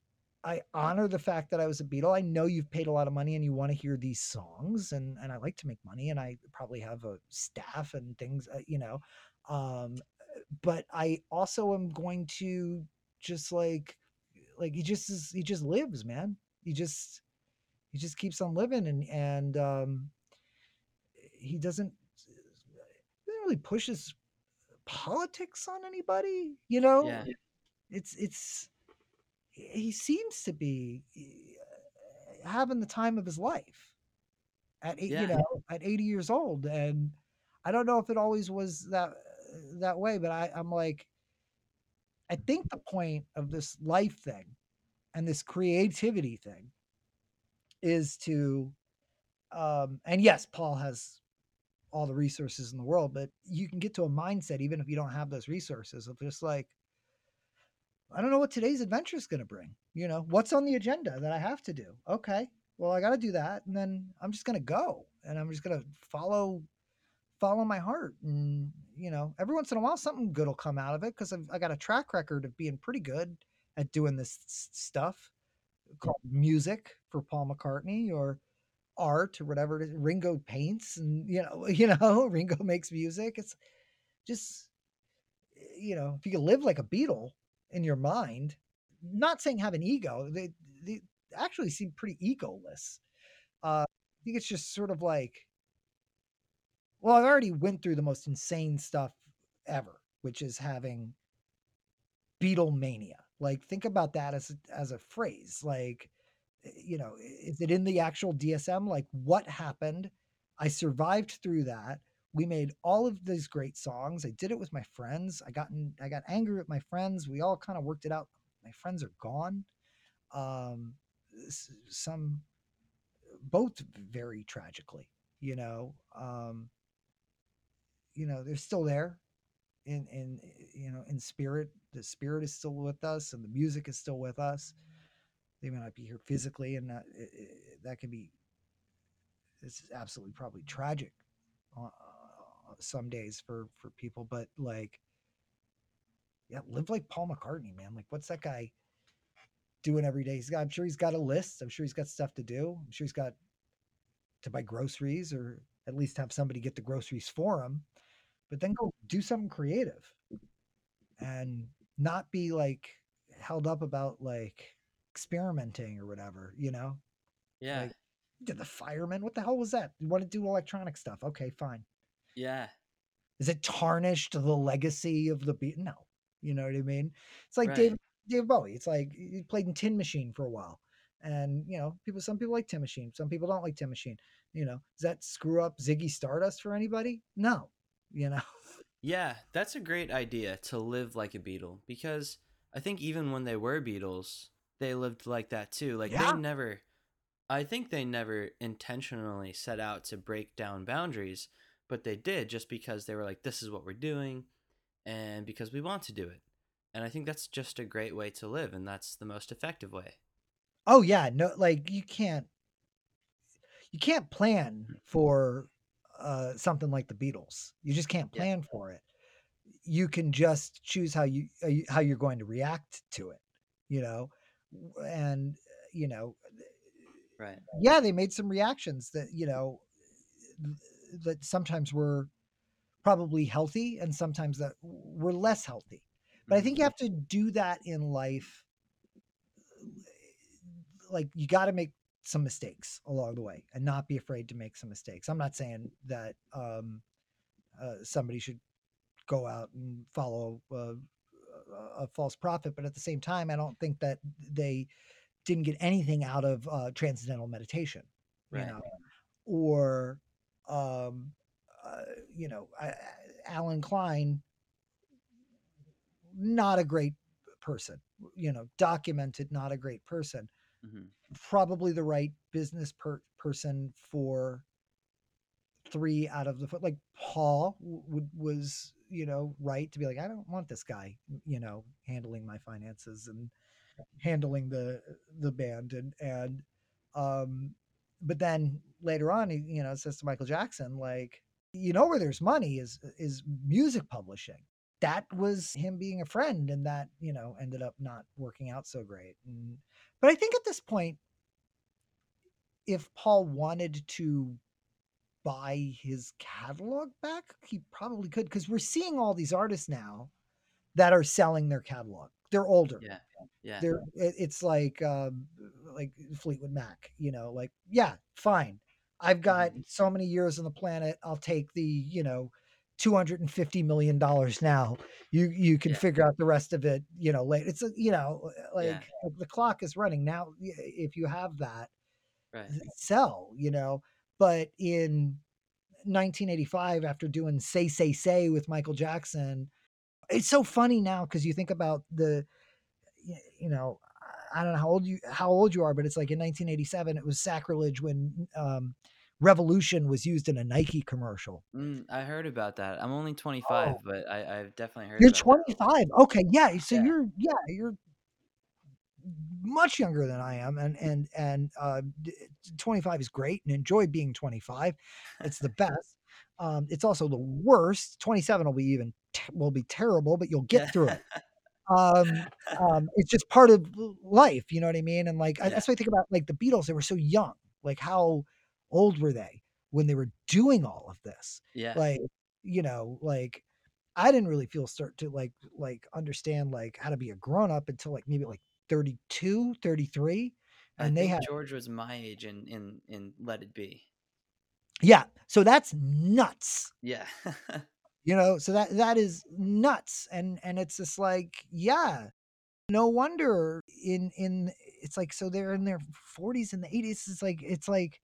[SPEAKER 1] I honor the fact that I was a Beatle. I know you've paid a lot of money and you want to hear these songs, and and I like to make money, and I probably have a staff and things, uh, you know. Um, but I also am going to just like, like he just is, he just lives, man. He just he just keeps on living, and and um, he doesn't doesn't really push his politics on anybody, you know.
[SPEAKER 5] Yeah.
[SPEAKER 1] It's it's he seems to be uh, having the time of his life at eight,
[SPEAKER 5] Yeah.
[SPEAKER 1] you know at 80 years old and i don't know if it always was that that way but i i'm like i think the point of this life thing and this creativity thing is to um and yes paul has all the resources in the world but you can get to a mindset even if you don't have those resources of just like I don't know what today's adventure is going to bring. You know, what's on the agenda that I have to do? Okay, well, I got to do that, and then I'm just going to go, and I'm just going to follow, follow my heart, and you know, every once in a while, something good will come out of it because I I got a track record of being pretty good at doing this stuff called music for Paul McCartney or art or whatever it is. Ringo paints, and you know, *laughs* you know, Ringo makes music. It's just, you know, if you can live like a Beatle in your mind, not saying have an ego, they, they actually seem pretty egoless. Uh, I think it's just sort of like, well, I've already went through the most insane stuff ever, which is having Beatlemania. Like, think about that as as a phrase. Like, you know, is it in the actual DSM? Like, what happened? I survived through that. We made all of these great songs. I did it with my friends. I got in, I got angry with my friends. We all kind of worked it out. My friends are gone. Um, some, both very tragically. You know, um, you know, they're still there in in you know in spirit the spirit is still with us and the music is still with us they may not be here physically and that it, it, that can be this is absolutely probably tragic uh, some days for for people but like yeah live like paul mccartney man. Like what's that guy doing every day? He's got i'm sure he's got a list. I'm sure he's got stuff to do. I'm sure he's got to buy groceries or at least have somebody get the groceries for him but then go do something creative and not be like held up about like experimenting or whatever, you know?
[SPEAKER 5] Yeah.
[SPEAKER 1] Like, did the fireman? What the hell was that? You want to do electronic stuff? Okay, fine.
[SPEAKER 5] yeah.
[SPEAKER 1] Is it tarnished the legacy of the beat? No. You know what I mean? It's like
[SPEAKER 5] Right.
[SPEAKER 1] Dave Dave Bowie. It's like he played in Tin Machine for a while. And you know, people some people like Tin Machine, some people don't like Tin Machine. You know, does that screw up Ziggy Stardust for anybody? No. You know. *laughs*
[SPEAKER 5] Yeah, that's a great idea to live like a Beatle because I think even when they were Beatles, they lived like that too. Like
[SPEAKER 1] Yeah.
[SPEAKER 5] they never I think they never intentionally set out to break down boundaries, but they did just because they were like this is what we're doing and because we want to do it. And I think that's just a great way to live and that's the most effective way.
[SPEAKER 1] Oh yeah, no, like you can't you can't plan for uh, something like the Beatles. You just can't
[SPEAKER 5] Yeah.
[SPEAKER 1] plan for it. You can just choose how you uh, how you're going to react to it. You know, and you know,
[SPEAKER 5] Right.
[SPEAKER 1] yeah, they made some reactions that you know that sometimes we're probably healthy and sometimes that we're less healthy. But I think you have to do that in life. Like you got to make some mistakes along the way and not be afraid to make some mistakes. I'm not saying that um, uh, somebody should go out and follow uh, a false prophet, but at the same time, I don't think that they didn't get anything out of uh, transcendental meditation, you
[SPEAKER 5] Right.
[SPEAKER 1] know, or um, uh, you know, I- Allen Klein, not a great person, you know, documented, not a great person
[SPEAKER 5] Mhm.
[SPEAKER 1] probably the right business per- person for three out of the foot. Like Paul w- was you know right to be like, I don't want this guy, you know, handling my finances and handling the the band and and um, but then later on, he you know says to Michael Jackson like, you know where there's money is is music publishing. That was him being a friend, and that you know ended up not working out so great. And but I think at this point, if Paul wanted to buy his catalog back, he probably could because we're seeing all these artists now that are selling their catalog. They're older.
[SPEAKER 5] Yeah. Yeah.
[SPEAKER 1] They're it's like um, like Fleetwood Mac, you know, like yeah, fine. I've got so many years on the planet. I'll take the you know. 250 million dollars now you you can
[SPEAKER 5] Yeah.
[SPEAKER 1] figure out the rest of it you know later it's a, you know like
[SPEAKER 5] Yeah.
[SPEAKER 1] the clock is running now if you have that
[SPEAKER 5] Right.
[SPEAKER 1] sell, you know. But in 1985, after doing Say Say Say with Michael Jackson, it's so funny now because you think about the, you know, I don't know how old you how old you are, but it's like in 1987, it was sacrilege when um, Revolution was used in a Nike commercial.
[SPEAKER 5] Mm, I heard about that. I'm only 25,
[SPEAKER 1] Oh.
[SPEAKER 5] but I, I've definitely heard.
[SPEAKER 1] You're
[SPEAKER 5] about that.
[SPEAKER 1] 25. Okay, yeah. So
[SPEAKER 5] Yeah.
[SPEAKER 1] you're yeah you're much younger than I am, and and and uh, 25 is great, and enjoy being 25. It's the best. Um, it's also the worst. 27 will be even te- will be terrible, but you'll get through it. *laughs* Um, um, it's just part of life, you know what I mean? And like I, that's what I think about like the Beatles. They were so young. Like how old were they when they were doing all of this?
[SPEAKER 5] yeah.
[SPEAKER 1] like you know like i didn't really feel start to like like understand like how to be a grown up until like maybe like 32 33
[SPEAKER 5] I
[SPEAKER 1] and they had
[SPEAKER 5] George was my age in in in Let It Be.
[SPEAKER 1] yeah so that's nuts
[SPEAKER 5] Yeah. *laughs*
[SPEAKER 1] you know so that that is nuts and and it's just like yeah no wonder in in it's like so they're in their 40s and the 80s it's like it's like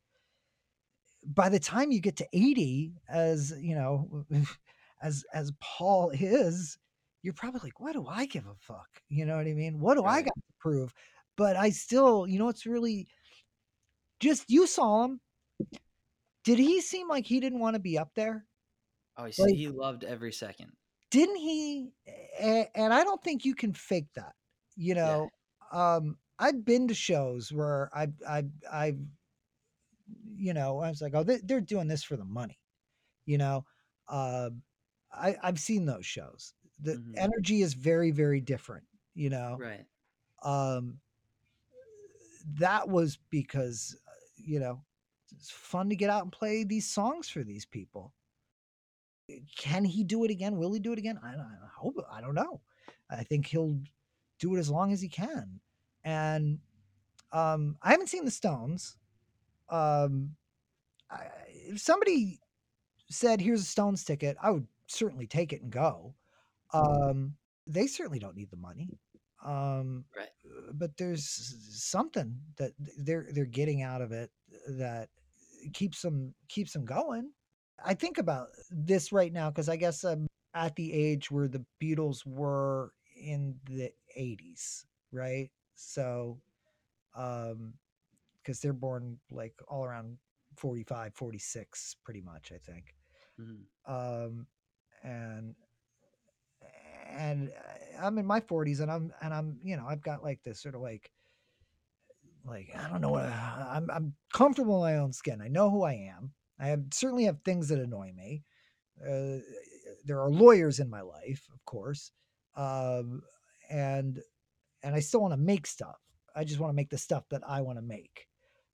[SPEAKER 1] by the time you get to 80 as you know *laughs* as as paul is you're probably like what do i give a fuck? You know what i mean? What do i got to prove? But i still you know it's really just you saw him. Did he seem like he didn't want to be up there?
[SPEAKER 5] Oh, he,
[SPEAKER 1] Like-
[SPEAKER 5] he loved every second.
[SPEAKER 1] didn't he and i don't think you can fake that you
[SPEAKER 5] Yeah.
[SPEAKER 1] know? Um i've been to shows where i've i've i've you know i was like oh they, they're doing this for the money you know? Uh i i've seen those shows the
[SPEAKER 5] Mhm.
[SPEAKER 1] energy is very very different you know?
[SPEAKER 5] Right.
[SPEAKER 1] um that was because uh, you know it's fun to get out and play these songs for these people. Can he do it again? Will he do it again? I don't I hope i don't know. I think he'll do it as long as he can. And um i haven't seen the stones. Um I, if somebody said here's a stones ticket i would certainly take it and go um they certainly don't need the money um
[SPEAKER 5] Right.
[SPEAKER 1] uh, but there's something that they're they're getting out of it that keeps them keeps them going i think about this right now because i guess i'm at the age where the beatles were in the 80s right so um because they're born like all around 45 46 pretty much i think
[SPEAKER 5] Mhm.
[SPEAKER 1] um and and uh, I'm in my 40s and I'm and I'm you know I've got like this sort of like like I don't know what I, I'm I'm comfortable in my own skin. I know who I am. I have certainly have things that annoy me. Uh, there are lawyers in my life, of course, um, and and I still want to make stuff. I just want to make the stuff that I want to make.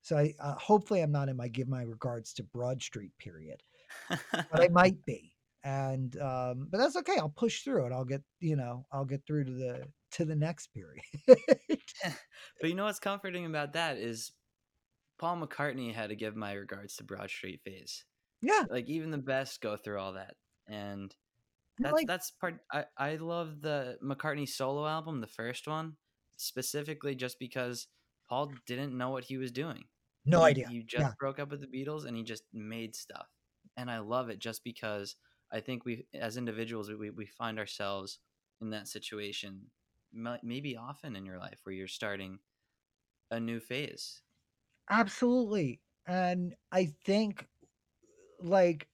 [SPEAKER 1] So I uh, hopefully I'm not in my give my regards to Broad Street period. but I *laughs* might be. And um, but that's okay. I'll push through it. I'll get you know I'll get through to the to the next period. *laughs*
[SPEAKER 5] but you know what's comforting about that is Paul McCartney had to give my regards to Broad Street Phase.
[SPEAKER 1] yeah,
[SPEAKER 5] Like even the best go through all that, and that's
[SPEAKER 1] like
[SPEAKER 5] that's part. I I love the McCartney solo album, the first one, specifically just because Paul didn't know what he was doing.
[SPEAKER 1] no idea.
[SPEAKER 5] He just
[SPEAKER 1] Yeah,
[SPEAKER 5] broke up with the Beatles and he just made stuff. And I love it just because I think we, as individuals, we, we find ourselves in that situation maybe often in your life where you're starting a new phase.
[SPEAKER 1] absolutely. And I think like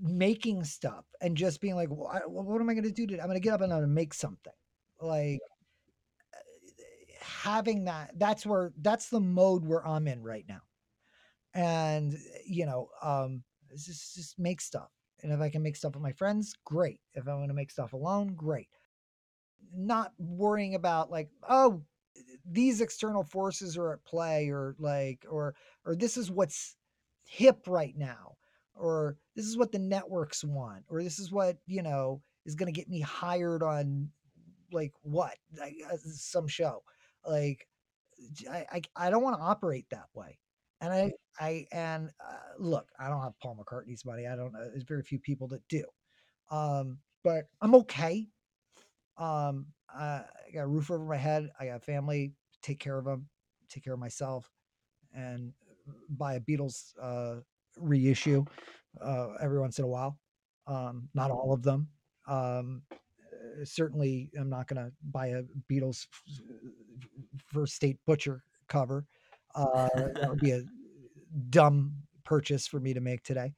[SPEAKER 1] making stuff and just being like, well, I, what am I going to do today? I'm going to get up and I'm going to make something. Like having that, that's where, that's the mode where I'm in right now. And, you know, um, just, just make stuff. And if I can make stuff with my friends, great. If I want to make stuff alone, great. Not worrying about like, oh, these external forces are at play or like, or, or this is what's hip right now or this is what the networks want or this is what you know is going to get me hired on like what like, some show like I I don't want to operate that way and i i and uh, look i don't have paul mccartney's money i don't know there's very few people that do um but i'm okay um uh, i got a roof over my head i got family take care of them take care of myself and buy a beatles uh reissue uh, every once in a while. Um, not all of them. Um, uh, certainly, I'm not going to buy a Beatles f- first state butcher cover. Uh, that would be a *laughs* dumb purchase for me to make today.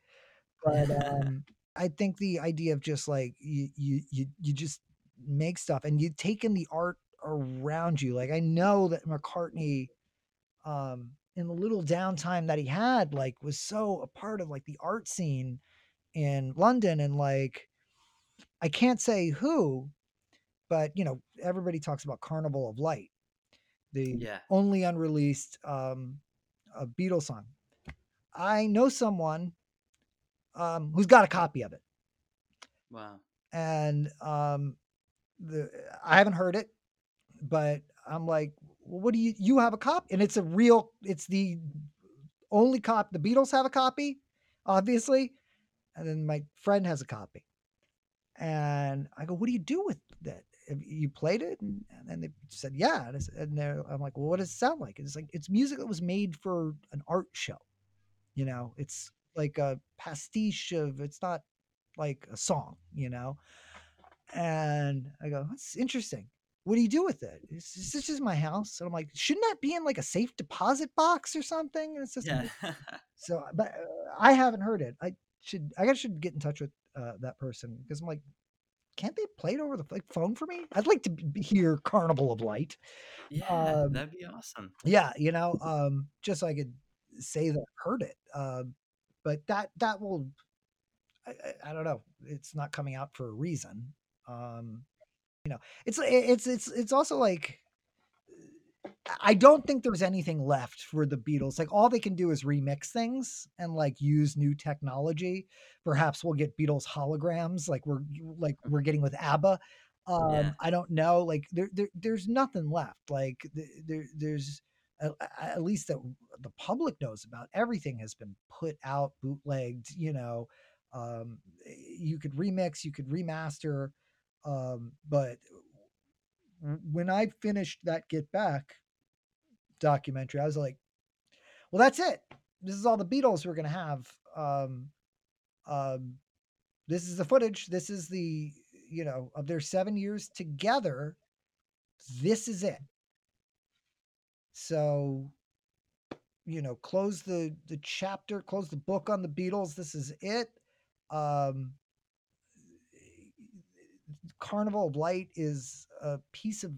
[SPEAKER 1] But *laughs* um, I think the idea of just like you, you, you, you just make stuff and you take in the art around you. Like I know that McCartney, um, in the little downtime that he had, like was so a part of like the art scene in London and like I can't say who, but you know, everybody talks about Carnival of Light, the
[SPEAKER 5] Yeah.
[SPEAKER 1] only unreleased um a Beatles song. I know someone um who's got a copy of it.
[SPEAKER 5] Wow.
[SPEAKER 1] And um the I haven't heard it, but I'm like, well, what do you you have a copy? And it's a real, it's the only copy. The Beatles have a copy, obviously, and then my friend has a copy. And I go, what do you do with that? Have you played it? And, and then they said, yeah. And, I said- and they're- I'm like, well, what does it sound like? And it's like it's music that was made for an art show. You know, it's like a pastiche of. It's not like a song. You know. And I go, that's interesting. What do you do with it? It's, it's this is my house. And I'm like, shouldn't that be in like a safe deposit box or something? And it's just
[SPEAKER 5] Yeah. *laughs*
[SPEAKER 1] so, but uh, I haven't heard it. I should, I guess, should get in touch with uh, that person because I'm like, can't they play it over the like, phone for me? I'd like to b- hear Carnival of Light.
[SPEAKER 5] yeah.
[SPEAKER 1] Um,
[SPEAKER 5] That'd be awesome.
[SPEAKER 1] Yeah, you know, um, just so I could say that I heard it. Um, but that that will, I, I, I don't know. It's not coming out for a reason. Um, you know, it's it's it's it's also like I don't think there's anything left for the Beatles. Like all they can do is remix things and like use new technology. Perhaps we'll get Beatles holograms like we're like we're getting with ABBA. Um,
[SPEAKER 5] Yeah.
[SPEAKER 1] I don't know. Like there, there there's nothing left. Like there there's at, at least that the public knows about. Everything has been put out, bootlegged. You know, um, you could remix, you could remaster, um, but when I finished that Get Back documentary, I was like, well, that's it. This is all the Beatles we're gonna have. Um, um, this is the footage. This is the you know of their seven years together. This is it. So, you know, close the the chapter, close the book on the Beatles. This is it. Um, Carnival of Light is a piece of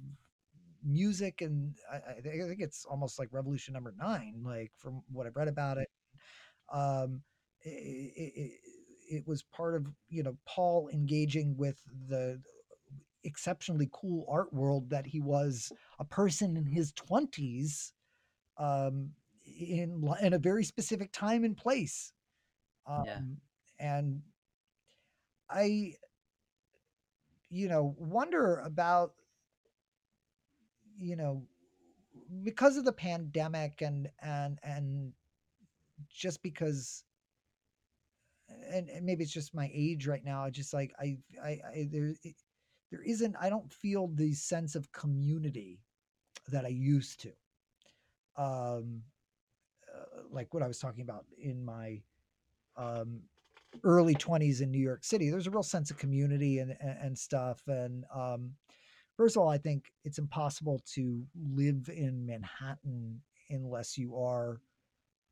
[SPEAKER 1] music, and I, I think it's almost like Revolution Number Nine. Like from what I've read about it, um, it, it, it was part of you know Paul engaging with the exceptionally cool art world that he was a person in his twenties, um, in in a very specific time and place Um,
[SPEAKER 5] Yeah.
[SPEAKER 1] And I, you know, wonder about, you know, because of the pandemic and and and just because and, and maybe it's just my age right now. I just like I I, I there it, there isn't I don't feel the sense of community that I used to. Um, uh, like what I was talking about in my um, early 20s in New York City. There's a real sense of community and and, and stuff. And um, first of all, I think it's impossible to live in Manhattan unless you are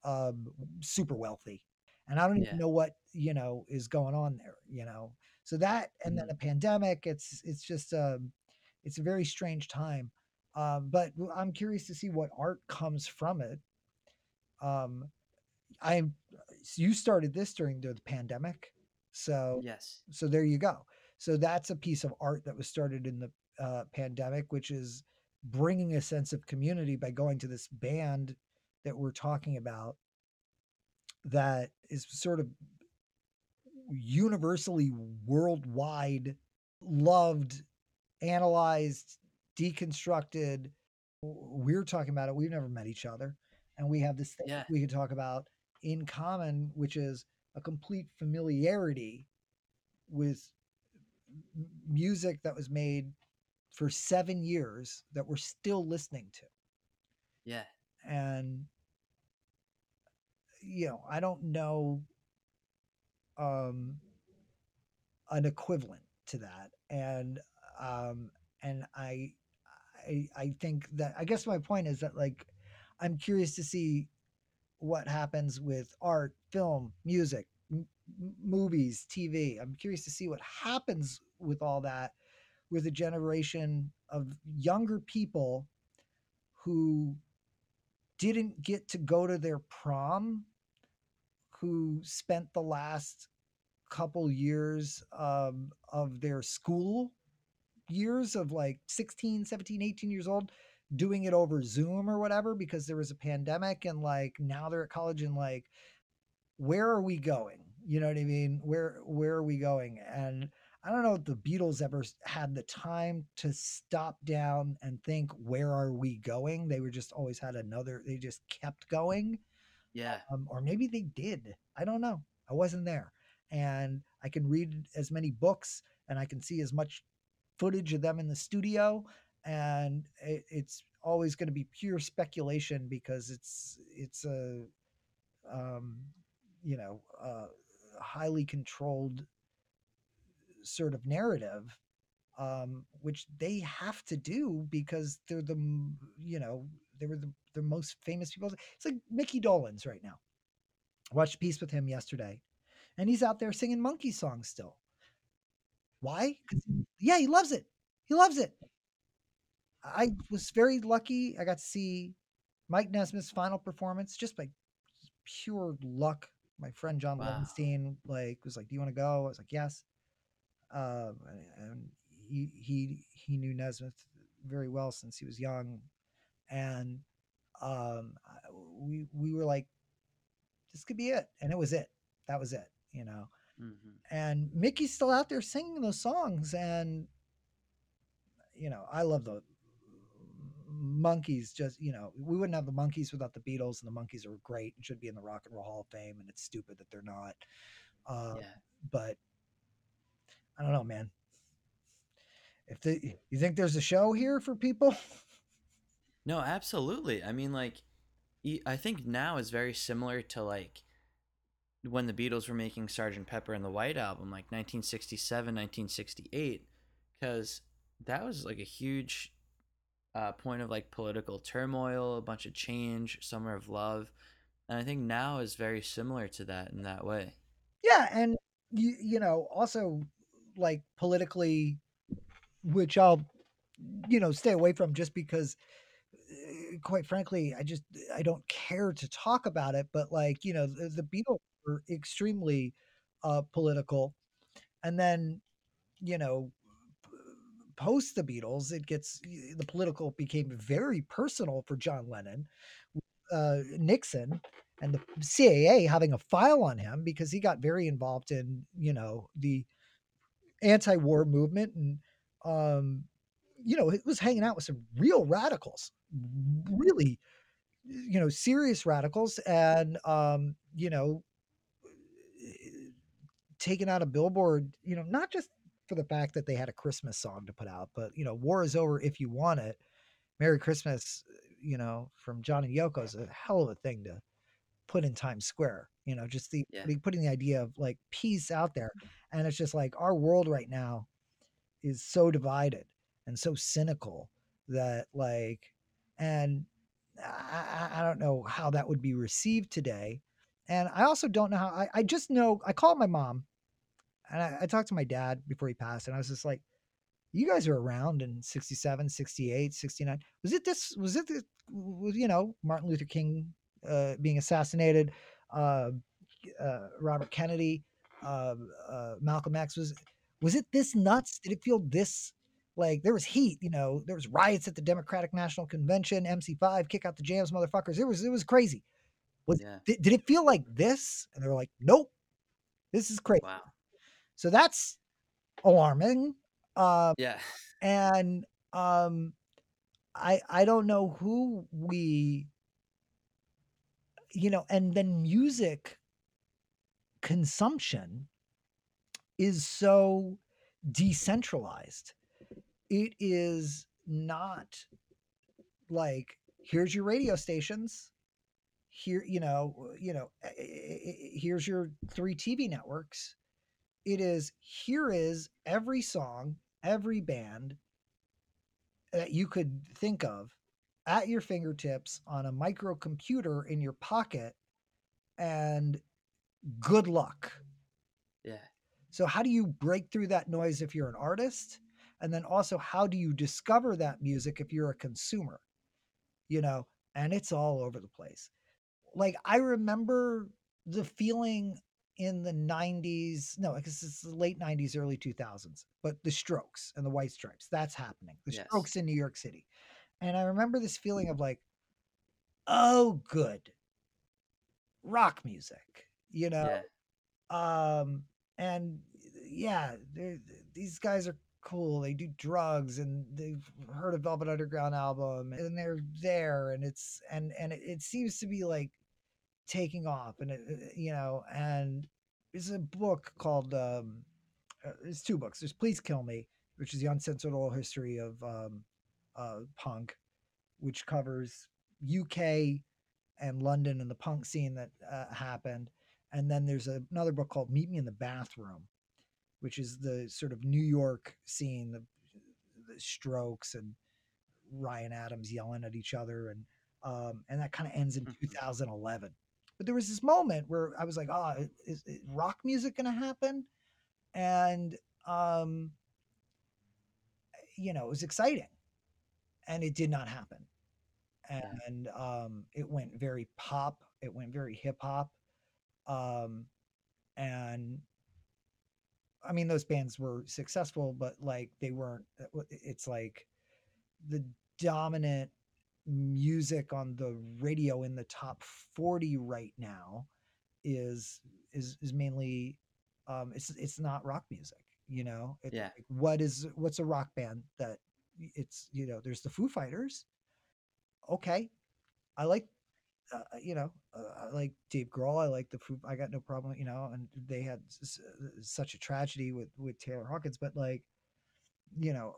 [SPEAKER 1] um, super wealthy. And I don't even know what you know is going on there. You know, so that and then
[SPEAKER 5] Mhm.
[SPEAKER 1] a pandemic. It's it's just um, it's a very strange time. Um, but I'm curious to see what art comes from it. Um, I'm you started this during the pandemic, so
[SPEAKER 5] Yes.
[SPEAKER 1] so there you go. So that's a piece of art that was started in the uh, pandemic, which is bringing a sense of community by going to this band that we're talking about that is sort of universally worldwide loved, analyzed, deconstructed. We're talking about it. We've never met each other. And we have this thing
[SPEAKER 5] Yeah.
[SPEAKER 1] we can talk about in common, which is a complete familiarity with music that was made for seven years that we're still listening to.
[SPEAKER 5] Yeah.
[SPEAKER 1] And, you know, I don't know um, an equivalent to that. And, um, and I, I, I think that, I guess my point is that like, I'm curious to see what happens with art, film, music, m- movies, TV. I'm curious to see what happens with all that with a generation of younger people who didn't get to go to their prom, who spent the last couple years um, of their school years of like 16 17 18 years old doing it over zoom or whatever because there was a pandemic and like now they're at college and like where are we going? You know what i mean? Where where are we going? And i don't know if the beatles ever had the time to stop down and think where are we going they were just always had another they just kept going
[SPEAKER 5] Yeah.
[SPEAKER 1] um, or maybe they did. I don't know. I wasn't there, and I can read as many books and I can see as much footage of them in the studio, and it, it's always going to be pure speculation because it's it's a um, you know uh, highly controlled sort of narrative um, which they have to do because they're the you know they were the, the most famous people. It's like Micky Dolenz right now. I watched a piece with him yesterday, and he's out there singing Monkees songs still. why Yeah, he loves it. He loves it. I was very lucky. I got to see Mike Nesmith's final performance just by pure luck. My friend John
[SPEAKER 5] Wow.
[SPEAKER 1] Levenstein like was like, "Do you want to go?" I was like, "Yes." Um, and he he he knew Nesmith very well since he was young, and um, we we were like, "This could be it," and it was it. That was it, you know.
[SPEAKER 5] hmm
[SPEAKER 1] And Mickey's still out there singing those songs, and you know, I love the Monkees. Just you know, we wouldn't have the Monkees without the Beatles, and the Monkees are great and should be in the Rock and Roll Hall of Fame, and it's stupid that they're not. Uh,
[SPEAKER 5] Yeah.
[SPEAKER 1] But I don't know, man. If the you think there's a show here for people, *laughs*
[SPEAKER 5] No, absolutely. I mean, like, I think now is very similar to like when the Beatles were making Sgt. Pepper and the White Album, like 1967, 1968, because that was like a huge uh, point of like political turmoil, a bunch of change, summer of love, and I think now is very similar to that in that way.
[SPEAKER 1] yeah, and you you know also like politically, which I'll you know stay away from just because uh, quite frankly i just i don't care to talk about it but like you know the, the beatles were extremely uh political. And then you know post the beatles it gets the political became very personal for john lennon uh nixon and the CAA having a file on him because he got very involved in you know the anti-war movement and um you know it was hanging out with some real radicals really you know serious radicals and um you know taking out a billboard you know not just for the fact that they had a christmas song to put out but you know war is over if you want it merry christmas you know from john and yoko is a hell of a thing to put in times square you know just the
[SPEAKER 5] Yeah.
[SPEAKER 1] putting- putting the idea of like peace out there. Mm-hmm. And it's just like our world right now is so divided and so cynical that like and I, I- don't know how that would be received today. And i also don't know how i, I just know i called my mom and I, I talked to my dad before he passed and i was just like you guys are around in 67 68 69 was it this was it this, was, you know martin luther king uh, being assassinated uh, uh, robert kennedy uh, uh, malcolm x was was it this nuts did it feel this like there was heat you know there was riots at the democratic national convention mc5 kick out the jams motherfuckers it was it was crazy was
[SPEAKER 5] Yeah.
[SPEAKER 1] did, did it feel like this and they were like nope this is crazy
[SPEAKER 5] Wow.
[SPEAKER 1] so that's alarming um
[SPEAKER 5] Yeah.
[SPEAKER 1] and um i i don't know who we you know and then music consumption is so decentralized. It is not like here's your radio stations. Here you know you know eh, eh, eh, here's your three tv networks. It is here is every song every band that you could think of at your fingertips on a microcomputer in your pocket and good luck.
[SPEAKER 5] Yeah.
[SPEAKER 1] so how do you break through that noise if you're an artist? And then also how do you discover that music if you're a consumer? You know and it's all over the place. Like i remember the feeling in the 90s no i guess it's the late 90s early 2000s but the strokes and the white stripes that's happening. The
[SPEAKER 5] Yes.
[SPEAKER 1] strokes in new york city and i remember this feeling of like oh good. Rock music you know?
[SPEAKER 5] Yeah.
[SPEAKER 1] um and yeah these guys are cool. They do drugs and they've heard a velvet underground album and they're there and it's and and it, seems to be like taking off and it, it- you know and there's a book called um uh, there's two books. There's please kill me which is the uncensored oral history of um uh punk which covers uk and london and the punk scene that uh, happened and then there's a, another book called Meet Me in the Bathroom, which is the sort of New York scene, the, the Strokes and Ryan Adams yelling at each other, and um, and that kind of ends in
[SPEAKER 5] Mhm.
[SPEAKER 1] 2011. But there was this moment where I was like, "Oh, is, is rock music going to happen?" And um, you know, it was exciting, and it did not happen. And um, it went very pop. It went very hip hop um and i mean those bands were successful but like they weren't it's like the dominant music on the radio in the top 40 right now is is is mainly um it's it's not rock music you know it's
[SPEAKER 5] Yeah.
[SPEAKER 1] like, what is what's a rock band that it's you know there's the foo fighters okay i like uh, you know, uh, I like Dave Grohl. I like the Foo. I got no problem, you know. And they had s- such a tragedy with with Taylor Hawkins, but like, you know,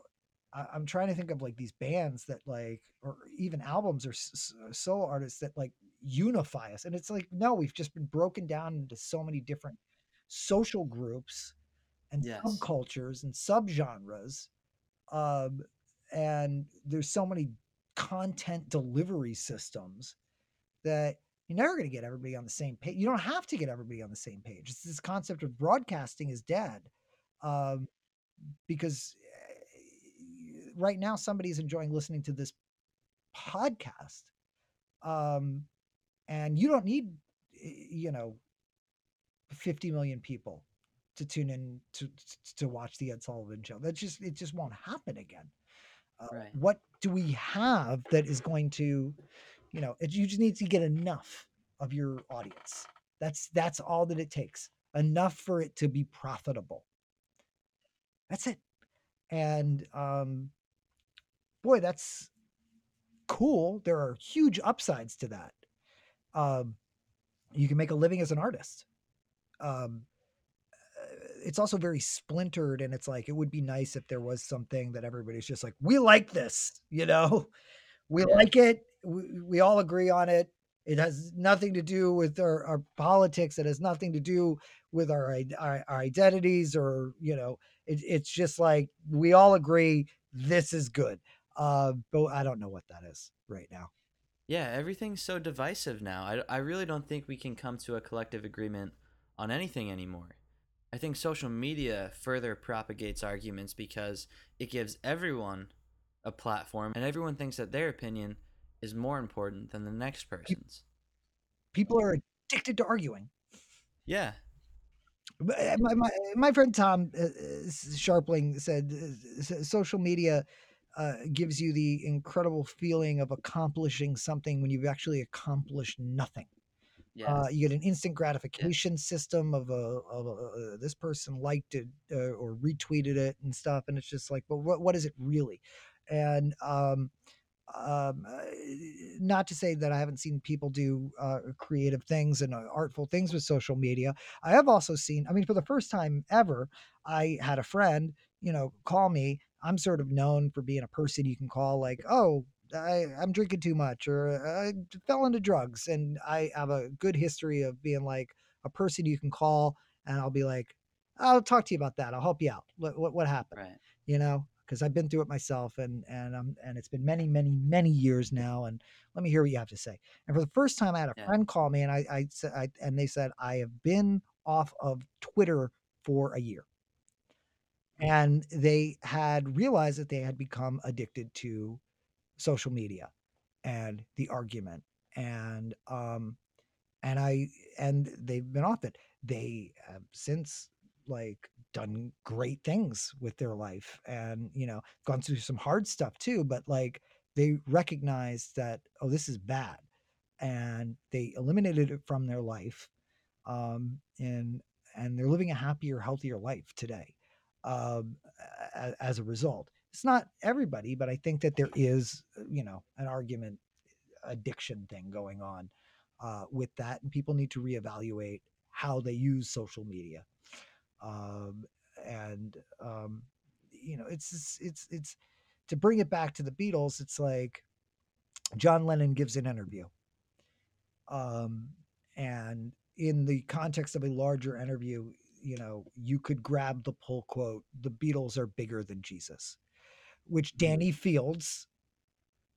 [SPEAKER 1] I, I'm trying to think of like these bands that like, or even albums or s- s- solo artists that like unify us. And it's like, no, we've just been broken down into so many different social groups and
[SPEAKER 5] Yes.
[SPEAKER 1] subcultures and subgenres. Um, and there's so many content delivery systems that you're never going to get everybody on the same page. You don't have to get everybody on the same page. It's this concept of broadcasting is dead um, because eh, right now somebody's enjoying listening to this podcast, um, and you don't need you know 50 million people to tune in to to- to watch the Ed Sullivan show. That just it just won't happen again. Uh,
[SPEAKER 5] Right.
[SPEAKER 1] What do we have that is going to, you know, it, you just need to get enough of your audience. That's that's all that it takes. Enough for it to be profitable. That's it. And um boy, that's cool. There are huge upsides to that. Um you can make a living as an artist. Um it's also very splintered and it's like it would be nice if there was something that everybody's just like we like this, you know. *laughs* We
[SPEAKER 5] Yeah.
[SPEAKER 1] like it. We, we all agree on it. It has nothing to do with our, our politics. It has nothing to do with our, our, our identities or, you know, it, it's just like we all agree this is good. Uh, but I don't know what that is right now.
[SPEAKER 5] Yeah, everything's so divisive now. I, I really don't think we can come to a collective agreement on anything anymore. I think social media further propagates arguments because it gives everyone a platform and everyone thinks that their opinion is more important than the next person's.
[SPEAKER 1] People are addicted to arguing.
[SPEAKER 5] Yeah.
[SPEAKER 1] Uh, My, my, my friend Tom uh, uh, Scharpling said uh, social media uh, gives you the incredible feeling of accomplishing something when you've actually accomplished nothing.
[SPEAKER 5] Yeah.
[SPEAKER 1] Uh, you get an instant gratification system of a, of a uh, this person liked it uh, or retweeted it and stuff, and it's just like, but what what is it really? And um, um, uh, not to say that I haven't seen people do uh, creative things and uh, artful things with social media. I have also seen. I mean, for the first time ever, I had a friend, you know, call me. I'm sort of known for being a person you can call, like, oh, I, I'm drinking too much or I fell into drugs. And I have a good history of being like a person you can call and I'll be like, I'll talk to you about that. I'll help you out. What, what, what happened?
[SPEAKER 5] right.
[SPEAKER 1] You know, because I've been through it myself and, and, um, and it's been many, many, many years now. And let me hear what you have to say. And for the first time I had a
[SPEAKER 5] Yeah.
[SPEAKER 1] friend call me and I, I said, I, and they said, I have been off of Twitter for a year and they had realized that they had become addicted to social media and the argument and um and i and they've been off it they have since like done great things with their life and you know gone through some hard stuff too but like they recognized that oh this is bad and they eliminated it from their life um and and they're living a happier healthier life today um, as a result. It's not everybody, but I think that there is, uh, you know, an argument addiction thing going on uh, with that, and people need to reevaluate how they use social media. Um, and um, you know, it's it's it's it's to bring it back to the Beatles. It's like John Lennon gives an interview, um, and in the context of a larger interview, you know, you could grab the pull quote, the Beatles are bigger than Jesus, which mm-hmm. Danny Fields,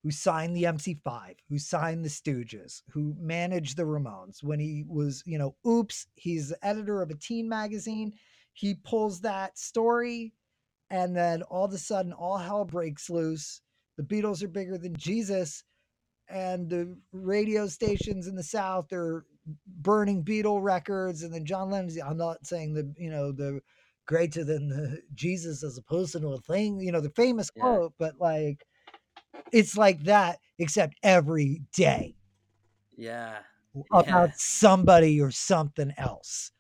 [SPEAKER 1] who signed the MC5, who signed the Stooges, who managed the Ramones when he was, you know, oops, he's the editor of a teen magazine. He pulls that story, and then all of a sudden, all hell breaks loose. The Beatles are bigger than Jesus, and the radio stations in the South are burning Beatle records, and then John Lennon's. I'm not saying the you know the greater than the Jesus as opposed to a thing, you know the famous
[SPEAKER 5] Yeah.
[SPEAKER 1] quote, but like it's like that except every day
[SPEAKER 5] Yeah.
[SPEAKER 1] about
[SPEAKER 5] Yeah.
[SPEAKER 1] somebody or something else,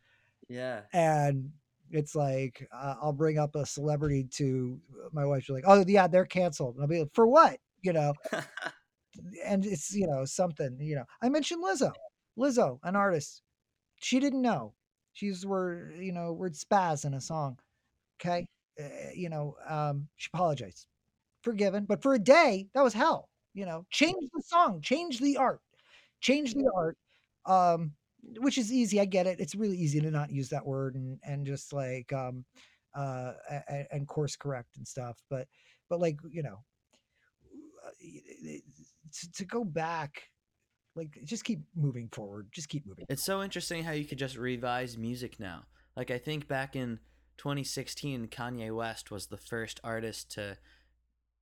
[SPEAKER 5] Yeah.
[SPEAKER 1] and it's like uh, I'll bring up a celebrity to my wife. She's like, "Oh yeah, they're canceled." And I'll be like, "For what?" You know, *laughs* and it's you know something you know i mentioned lizzo lizzo an artist she didn't know she's word you know word spaz in a song okay? Uh, you know um she apologized. Forgiven but for a day that was hell you know? Change the song change the art change the art um which is easy i get it it's really easy to not use that word and and just like um uh a- a- and course correct and stuff but but like you know uh, to, to go back like just keep moving forward just keep moving
[SPEAKER 5] It's so interesting how you could just revise music now. Like I think back in 2016, Kanye West was the first artist to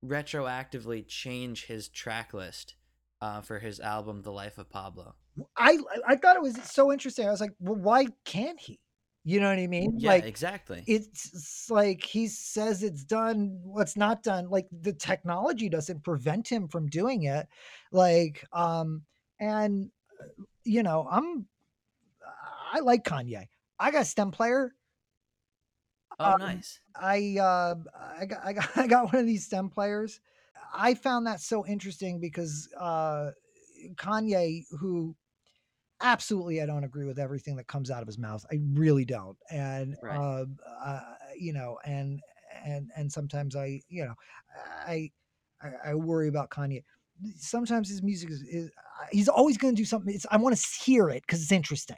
[SPEAKER 5] retroactively change his track list uh, for his album "The Life of Pablo."
[SPEAKER 1] i i thought it was so interesting i was like well why can't he you know what i mean
[SPEAKER 5] Yeah,
[SPEAKER 1] like
[SPEAKER 5] exactly.
[SPEAKER 1] it's it's like he says it's done what's not done like the technology doesn't prevent him from doing it like um and you know, I'm I like Kanye. I got a stem player.
[SPEAKER 5] Oh,
[SPEAKER 1] Um,
[SPEAKER 5] nice.
[SPEAKER 1] I uh I got I got *laughs* I got one of these stem players. I found that so interesting because uh Kanye, who absolutely I don't agree with everything that comes out of his mouth. I really don't. And
[SPEAKER 5] Right.
[SPEAKER 1] uh, uh you know, and and and sometimes I, you know, I I, I worry about Kanye. Sometimes his music is, is he's always going to do something. It's I want to hear it because it's interesting.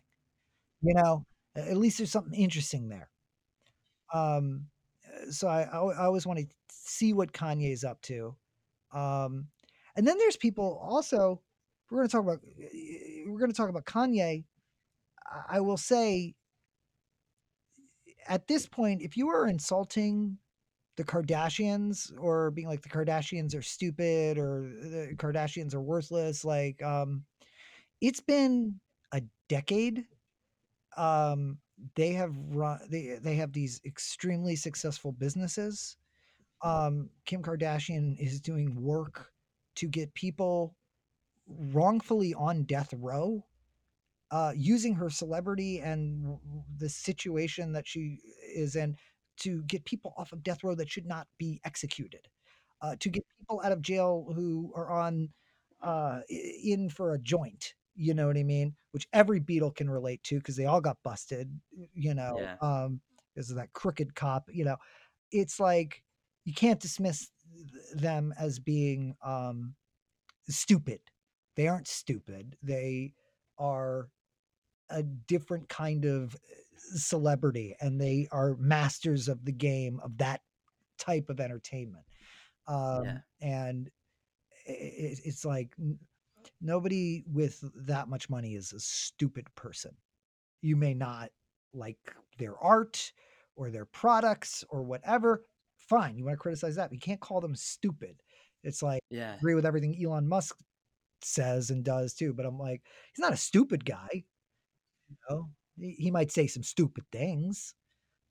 [SPEAKER 1] You know, at least there's something interesting there. Um, uh, so I, I, I always want to see what Kanye is up to. Um, and then there's people also. We're going to talk about. We're going to talk about Kanye. I will say, at this point, if you are insulting the Kardashians or being like the Kardashians are stupid or the Kardashians are worthless, like um, it's been a decade um they have run they they have these extremely successful businesses. Um kim kardashian is doing work to get people wrongfully on death row uh using her celebrity and the situation that she is in to get people off of death row that should not be executed uh to get people out of jail who are on uh in for a joint you know what i mean? Which every Beatle can relate to because they all got busted you know
[SPEAKER 5] Yeah.
[SPEAKER 1] um because of that crooked cop you know? It's like you can't dismiss th- them as being um stupid. They aren't stupid. They are a different kind of uh, celebrity and they are masters of the game of that type of entertainment. Um
[SPEAKER 5] Yeah.
[SPEAKER 1] and i- i- it's like nobody with that much money is a stupid person. You may not like their art or their products or whatever. Fine you want to criticize that but you can't call them stupid. It's like
[SPEAKER 5] Yeah.
[SPEAKER 1] agree with everything elon musk says and does too but i'm like he's not a stupid guy you know he, might say some stupid things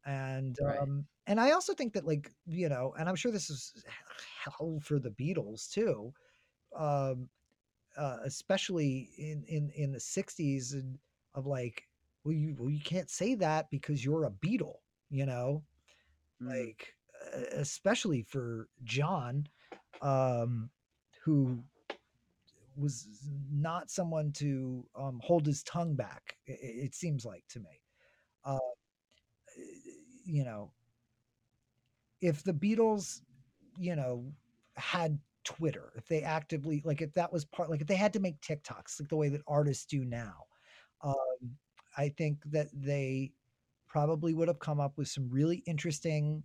[SPEAKER 1] and
[SPEAKER 5] Right.
[SPEAKER 1] um and i also think that like you know and i'm sure this is hell for the beatles too um uh especially in in in the 60s and of like well you well you can't say that because you're a beatle you know
[SPEAKER 5] Mm.
[SPEAKER 1] like especially for john um who was not someone to um, hold his tongue back. It, it seems like to me, uh, you know, if the Beatles, you know, had Twitter, if they actively like, if that was part, like, if they had to make TikToks like the way that artists do now, um, I think that they probably would have come up with some really interesting,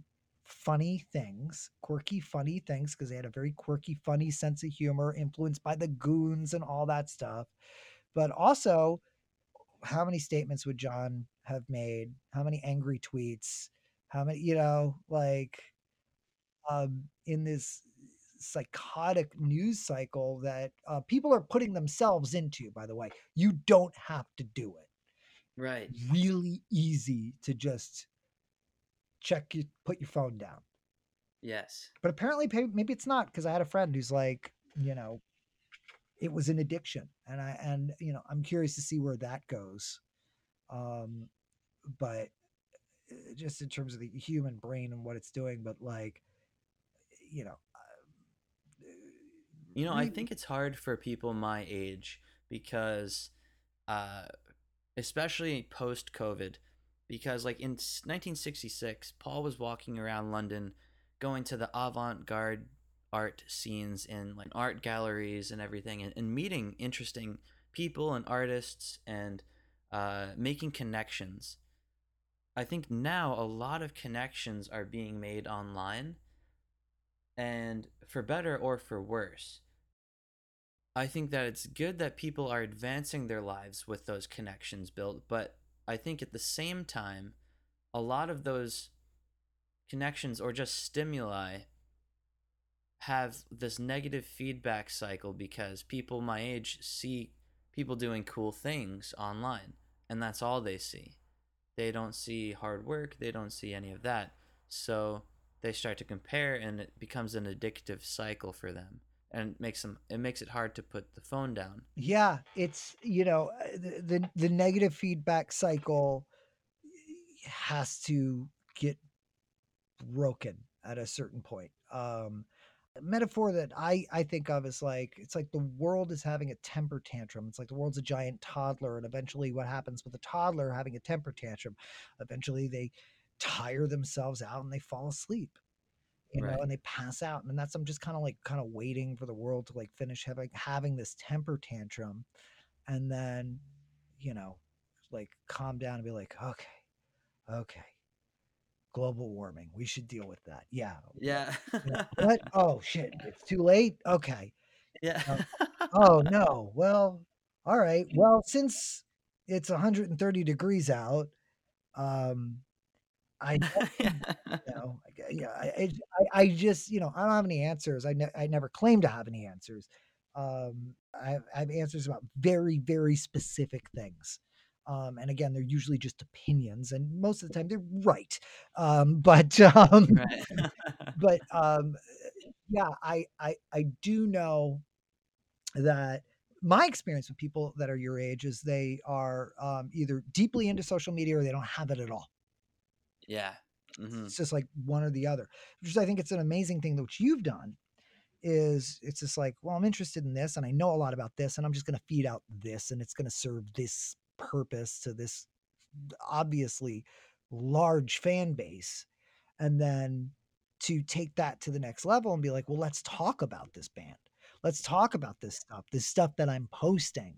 [SPEAKER 1] funny things, quirky, funny things, because they had a very quirky, funny sense of humor, influenced by the goons and all that stuff. But also, how many statements would John have made? How many angry tweets? How many, you know, like um, in this psychotic news cycle that uh, people are putting themselves into, by the way. You don't have to do it
[SPEAKER 5] Right.
[SPEAKER 1] really easy to just check you put your phone down
[SPEAKER 5] Yes.
[SPEAKER 1] but apparently maybe it's not because i had a friend who's like you know it was an addiction and i and you know i'm curious to see where that goes um but uh, just in terms of the human brain and what it's doing but like you know uh,
[SPEAKER 5] You know, I think it's hard for people my age because, uh, especially post COVID, because like in 1966, Paul was walking around London, going to the avant garde art scenes in like art galleries and everything, and, and meeting interesting people and artists and uh, making connections. I think now a lot of connections are being made online, and for better or for worse. I think that it's good that people are advancing their lives with those connections built, but I think at the same time, a lot of those connections or just stimuli have this negative feedback cycle because people my age see people doing cool things online, and that's all they see. They don't see hard work, they don't see any of that. So they start to compare, and it becomes an addictive cycle for them and it makes them it makes it hard to put the phone down.
[SPEAKER 1] Yeah, it's you know uh, the the, the negative feedback cycle has to get broken at a certain point. Um, metaphor that I I think of is like it's like the world is having a temper tantrum. It's like the world's a giant toddler, and eventually, what happens with a toddler having a temper tantrum? Eventually, they tire themselves out and they fall asleep you know, and they pass out. And that's I'm just kind of like kind of waiting for the world to like finish having having this temper tantrum, and then, you know, like calm down and be like, okay, okay, global warming, we should deal with that. Yeah.
[SPEAKER 5] Yeah.
[SPEAKER 1] yeah. *laughs* What? Oh shit, it's too late. Okay.
[SPEAKER 5] yeah. *laughs*
[SPEAKER 1] Oh no. Well, all right. Well, since it's 130 degrees out, um, I *laughs* you know, yeah, I, *laughs* I, I just, you know, I don't have any answers. I, ne- I never claim to have any answers. Um, I have, I have answers about very, very specific things. Um, and again, they're usually just opinions, and most of the time they're right. Um, *laughs* but, um,
[SPEAKER 5] Right.
[SPEAKER 1] but, um, yeah, I, I, I do know that my experience with people that are your age is they are um, either deeply into social media or they don't have it at all.
[SPEAKER 5] Yeah. hmm
[SPEAKER 1] It's just like one or the other, which I think it's an amazing thing that what you've done is it's just like, well, I'm interested in this and I know a lot about this and I'm just going to feed out this and it's going to serve this purpose to this obviously large fan base. And then to take that to the next level and be like, well, let's talk about this band. Let's talk about this stuff, this stuff that I'm posting,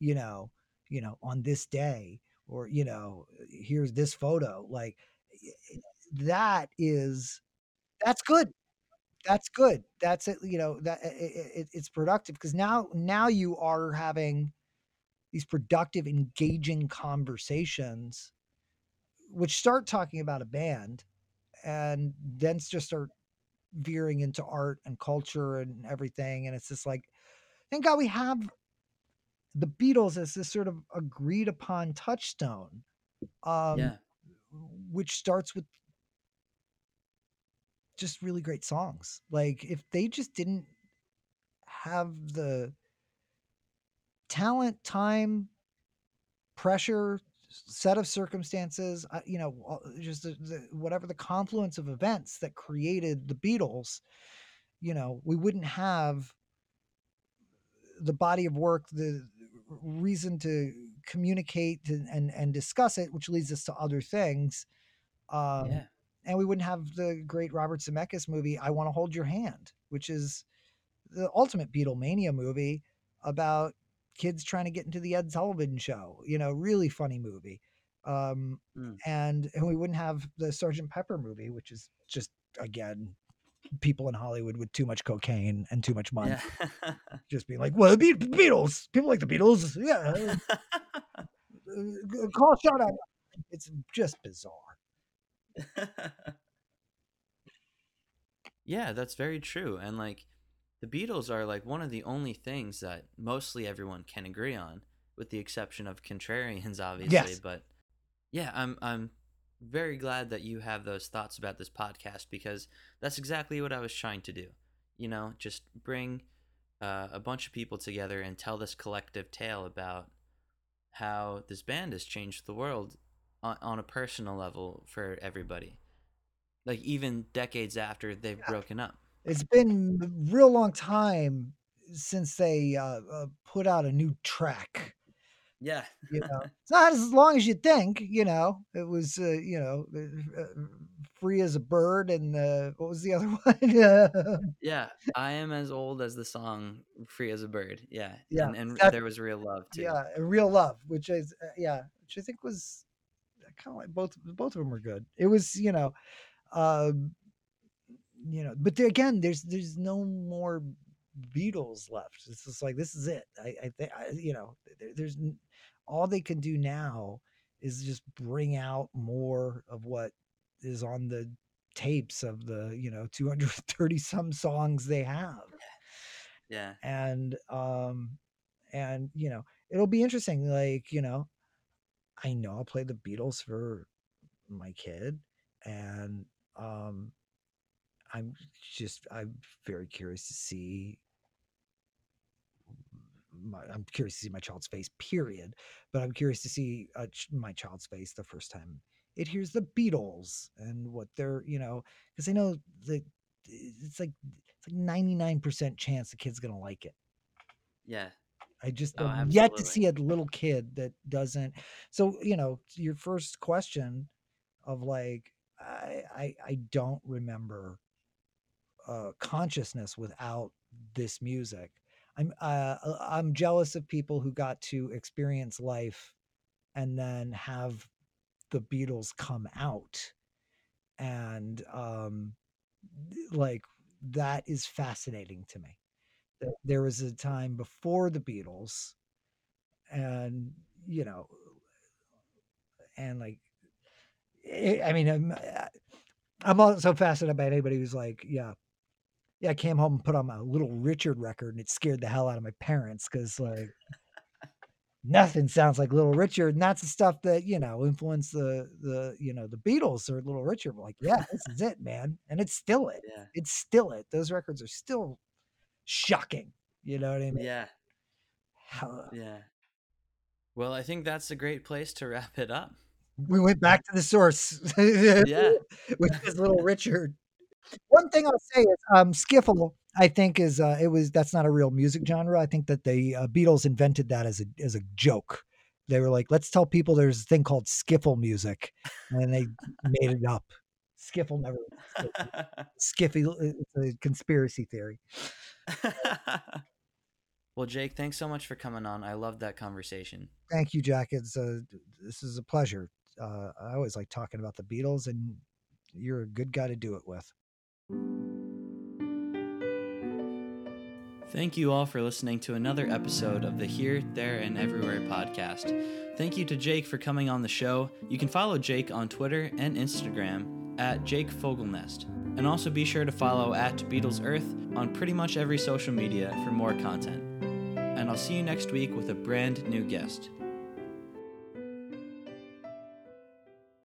[SPEAKER 1] you know, you know, on this day or, you know, here's this photo. Like that is that's good. That's good. That's it you know that it, it, it's productive because now now you are having these productive engaging conversations which start talking about a band and then just start veering into art and culture and everything and it's just like thank god we have the beatles as this sort of agreed upon touchstone. Um
[SPEAKER 5] yeah.
[SPEAKER 1] Which starts with just really great songs. Like if they just didn't have the talent, time, pressure, set of circumstances, uh, you know, just the, the, whatever the confluence of events that created the Beatles, you know, we wouldn't have the body of work, the reason to communicate and and, and discuss it, which leads us to other things. Um,
[SPEAKER 5] Yeah.
[SPEAKER 1] and we wouldn't have the great Robert Zemeckis movie "I Want to Hold Your Hand," which is the ultimate Beatlemania movie about kids trying to get into the Ed Sullivan Show. You know, really funny movie. Um,
[SPEAKER 5] Mm.
[SPEAKER 1] and and we wouldn't have the Sergeant Pepper movie, which is just again people in Hollywood with too much cocaine and too much money,
[SPEAKER 5] Yeah. *laughs*
[SPEAKER 1] just being like, "Well, the Be- Beatles, people like the Beatles, yeah." *laughs* Call shot at. It's just bizarre. *laughs*
[SPEAKER 5] yeah, that's very true. And like the Beatles are like one of the only things that mostly everyone can agree on, with the exception of contrarians, obviously.
[SPEAKER 1] Yes.
[SPEAKER 5] But yeah, I'm I'm very glad that you have those thoughts about this podcast because that's exactly what I was trying to do. You know, just bring uh, a bunch of people together and tell this collective tale about how this band has changed the world on, on a personal level for everybody. Like even decades after they've
[SPEAKER 1] Yeah.
[SPEAKER 5] broken up.
[SPEAKER 1] It's been a real long time since they uh, uh, put out a new track.
[SPEAKER 5] Yeah.
[SPEAKER 1] You know, *laughs* it's not as long as you think. You know, it was uh, you know uh, uh, free as a bird, and uh, what was the other *laughs* one?
[SPEAKER 5] Yeah. I am as old as the song Free as a Bird. Yeah.
[SPEAKER 1] Yeah,
[SPEAKER 5] And, and there was real love too.
[SPEAKER 1] yeah, real love, which is uh, yeah, which I think was kind of like both both of them were good. It was you know, um, you know, but there, again, there's there's no more Beatles left. It's just like this is it. I I think you know, there, there's all they can do now is just bring out more of what is on the tapes of the you know 230 *laughs* some songs they have
[SPEAKER 5] Yeah.
[SPEAKER 1] and um and you know it'll be interesting like you know i know i'll play the beatles for my kid and um i'm just i'm very curious to see my, I'm curious to see my child's face. Period. But I'm curious to see uh, my child's face the first time it hears the Beatles and what they're you know because I know that it's like it's like 99 percent chance the kid's gonna like it.
[SPEAKER 5] Yeah.
[SPEAKER 1] I just
[SPEAKER 5] Oh,
[SPEAKER 1] have yet to see a little kid that doesn't. So you know, your first question of like, I I, I don't remember uh, consciousness without this music. I'm uh, uh, I'm jealous of people who got to experience life and then have the Beatles come out and um like that is fascinating to me that there was a time before the Beatles and you know and like I I mean I'm I- I'm also fascinated by anybody who's like yeah yeah I came home and put on my little Richard record and it scared the hell out of my parents because like nothing sounds like little Richard and that's the stuff that you know influenced the the you know the Beatles or little Richard like yeah *laughs* this is it man and it's still it
[SPEAKER 5] Yeah.
[SPEAKER 1] it's still it those records are still shocking you know what I mean
[SPEAKER 5] Yeah.
[SPEAKER 1] How- uh
[SPEAKER 5] Yeah. Well, I think that's a great place to wrap it up.
[SPEAKER 1] we went back to the source *laughs*
[SPEAKER 5] Yeah.
[SPEAKER 1] which is little richard one thing i'll say is um skiffle i think is uh it was that's not a real music genre. I think that the uh, beatles invented that as a as a joke. They were like let's tell people there's a thing called skiffle music and they made it up. Skiffle never skiffy it's a conspiracy theory. *laughs*
[SPEAKER 5] Well, Jake, thanks so much for coming on. I loved that conversation.
[SPEAKER 1] thank you jack. It's uh this is a pleasure. Uh i always like talking about the beatles and you're a good guy to do it with
[SPEAKER 5] Thank you all for listening to another episode of the Here, There, and Everywhere podcast. Thank you to Jake for coming on the show. You can follow Jake on Twitter and Instagram at Jake Fogelnest. And also be sure to follow at Beatles Earth on pretty much every social media for more content. And I'll see you next week with a brand new guest.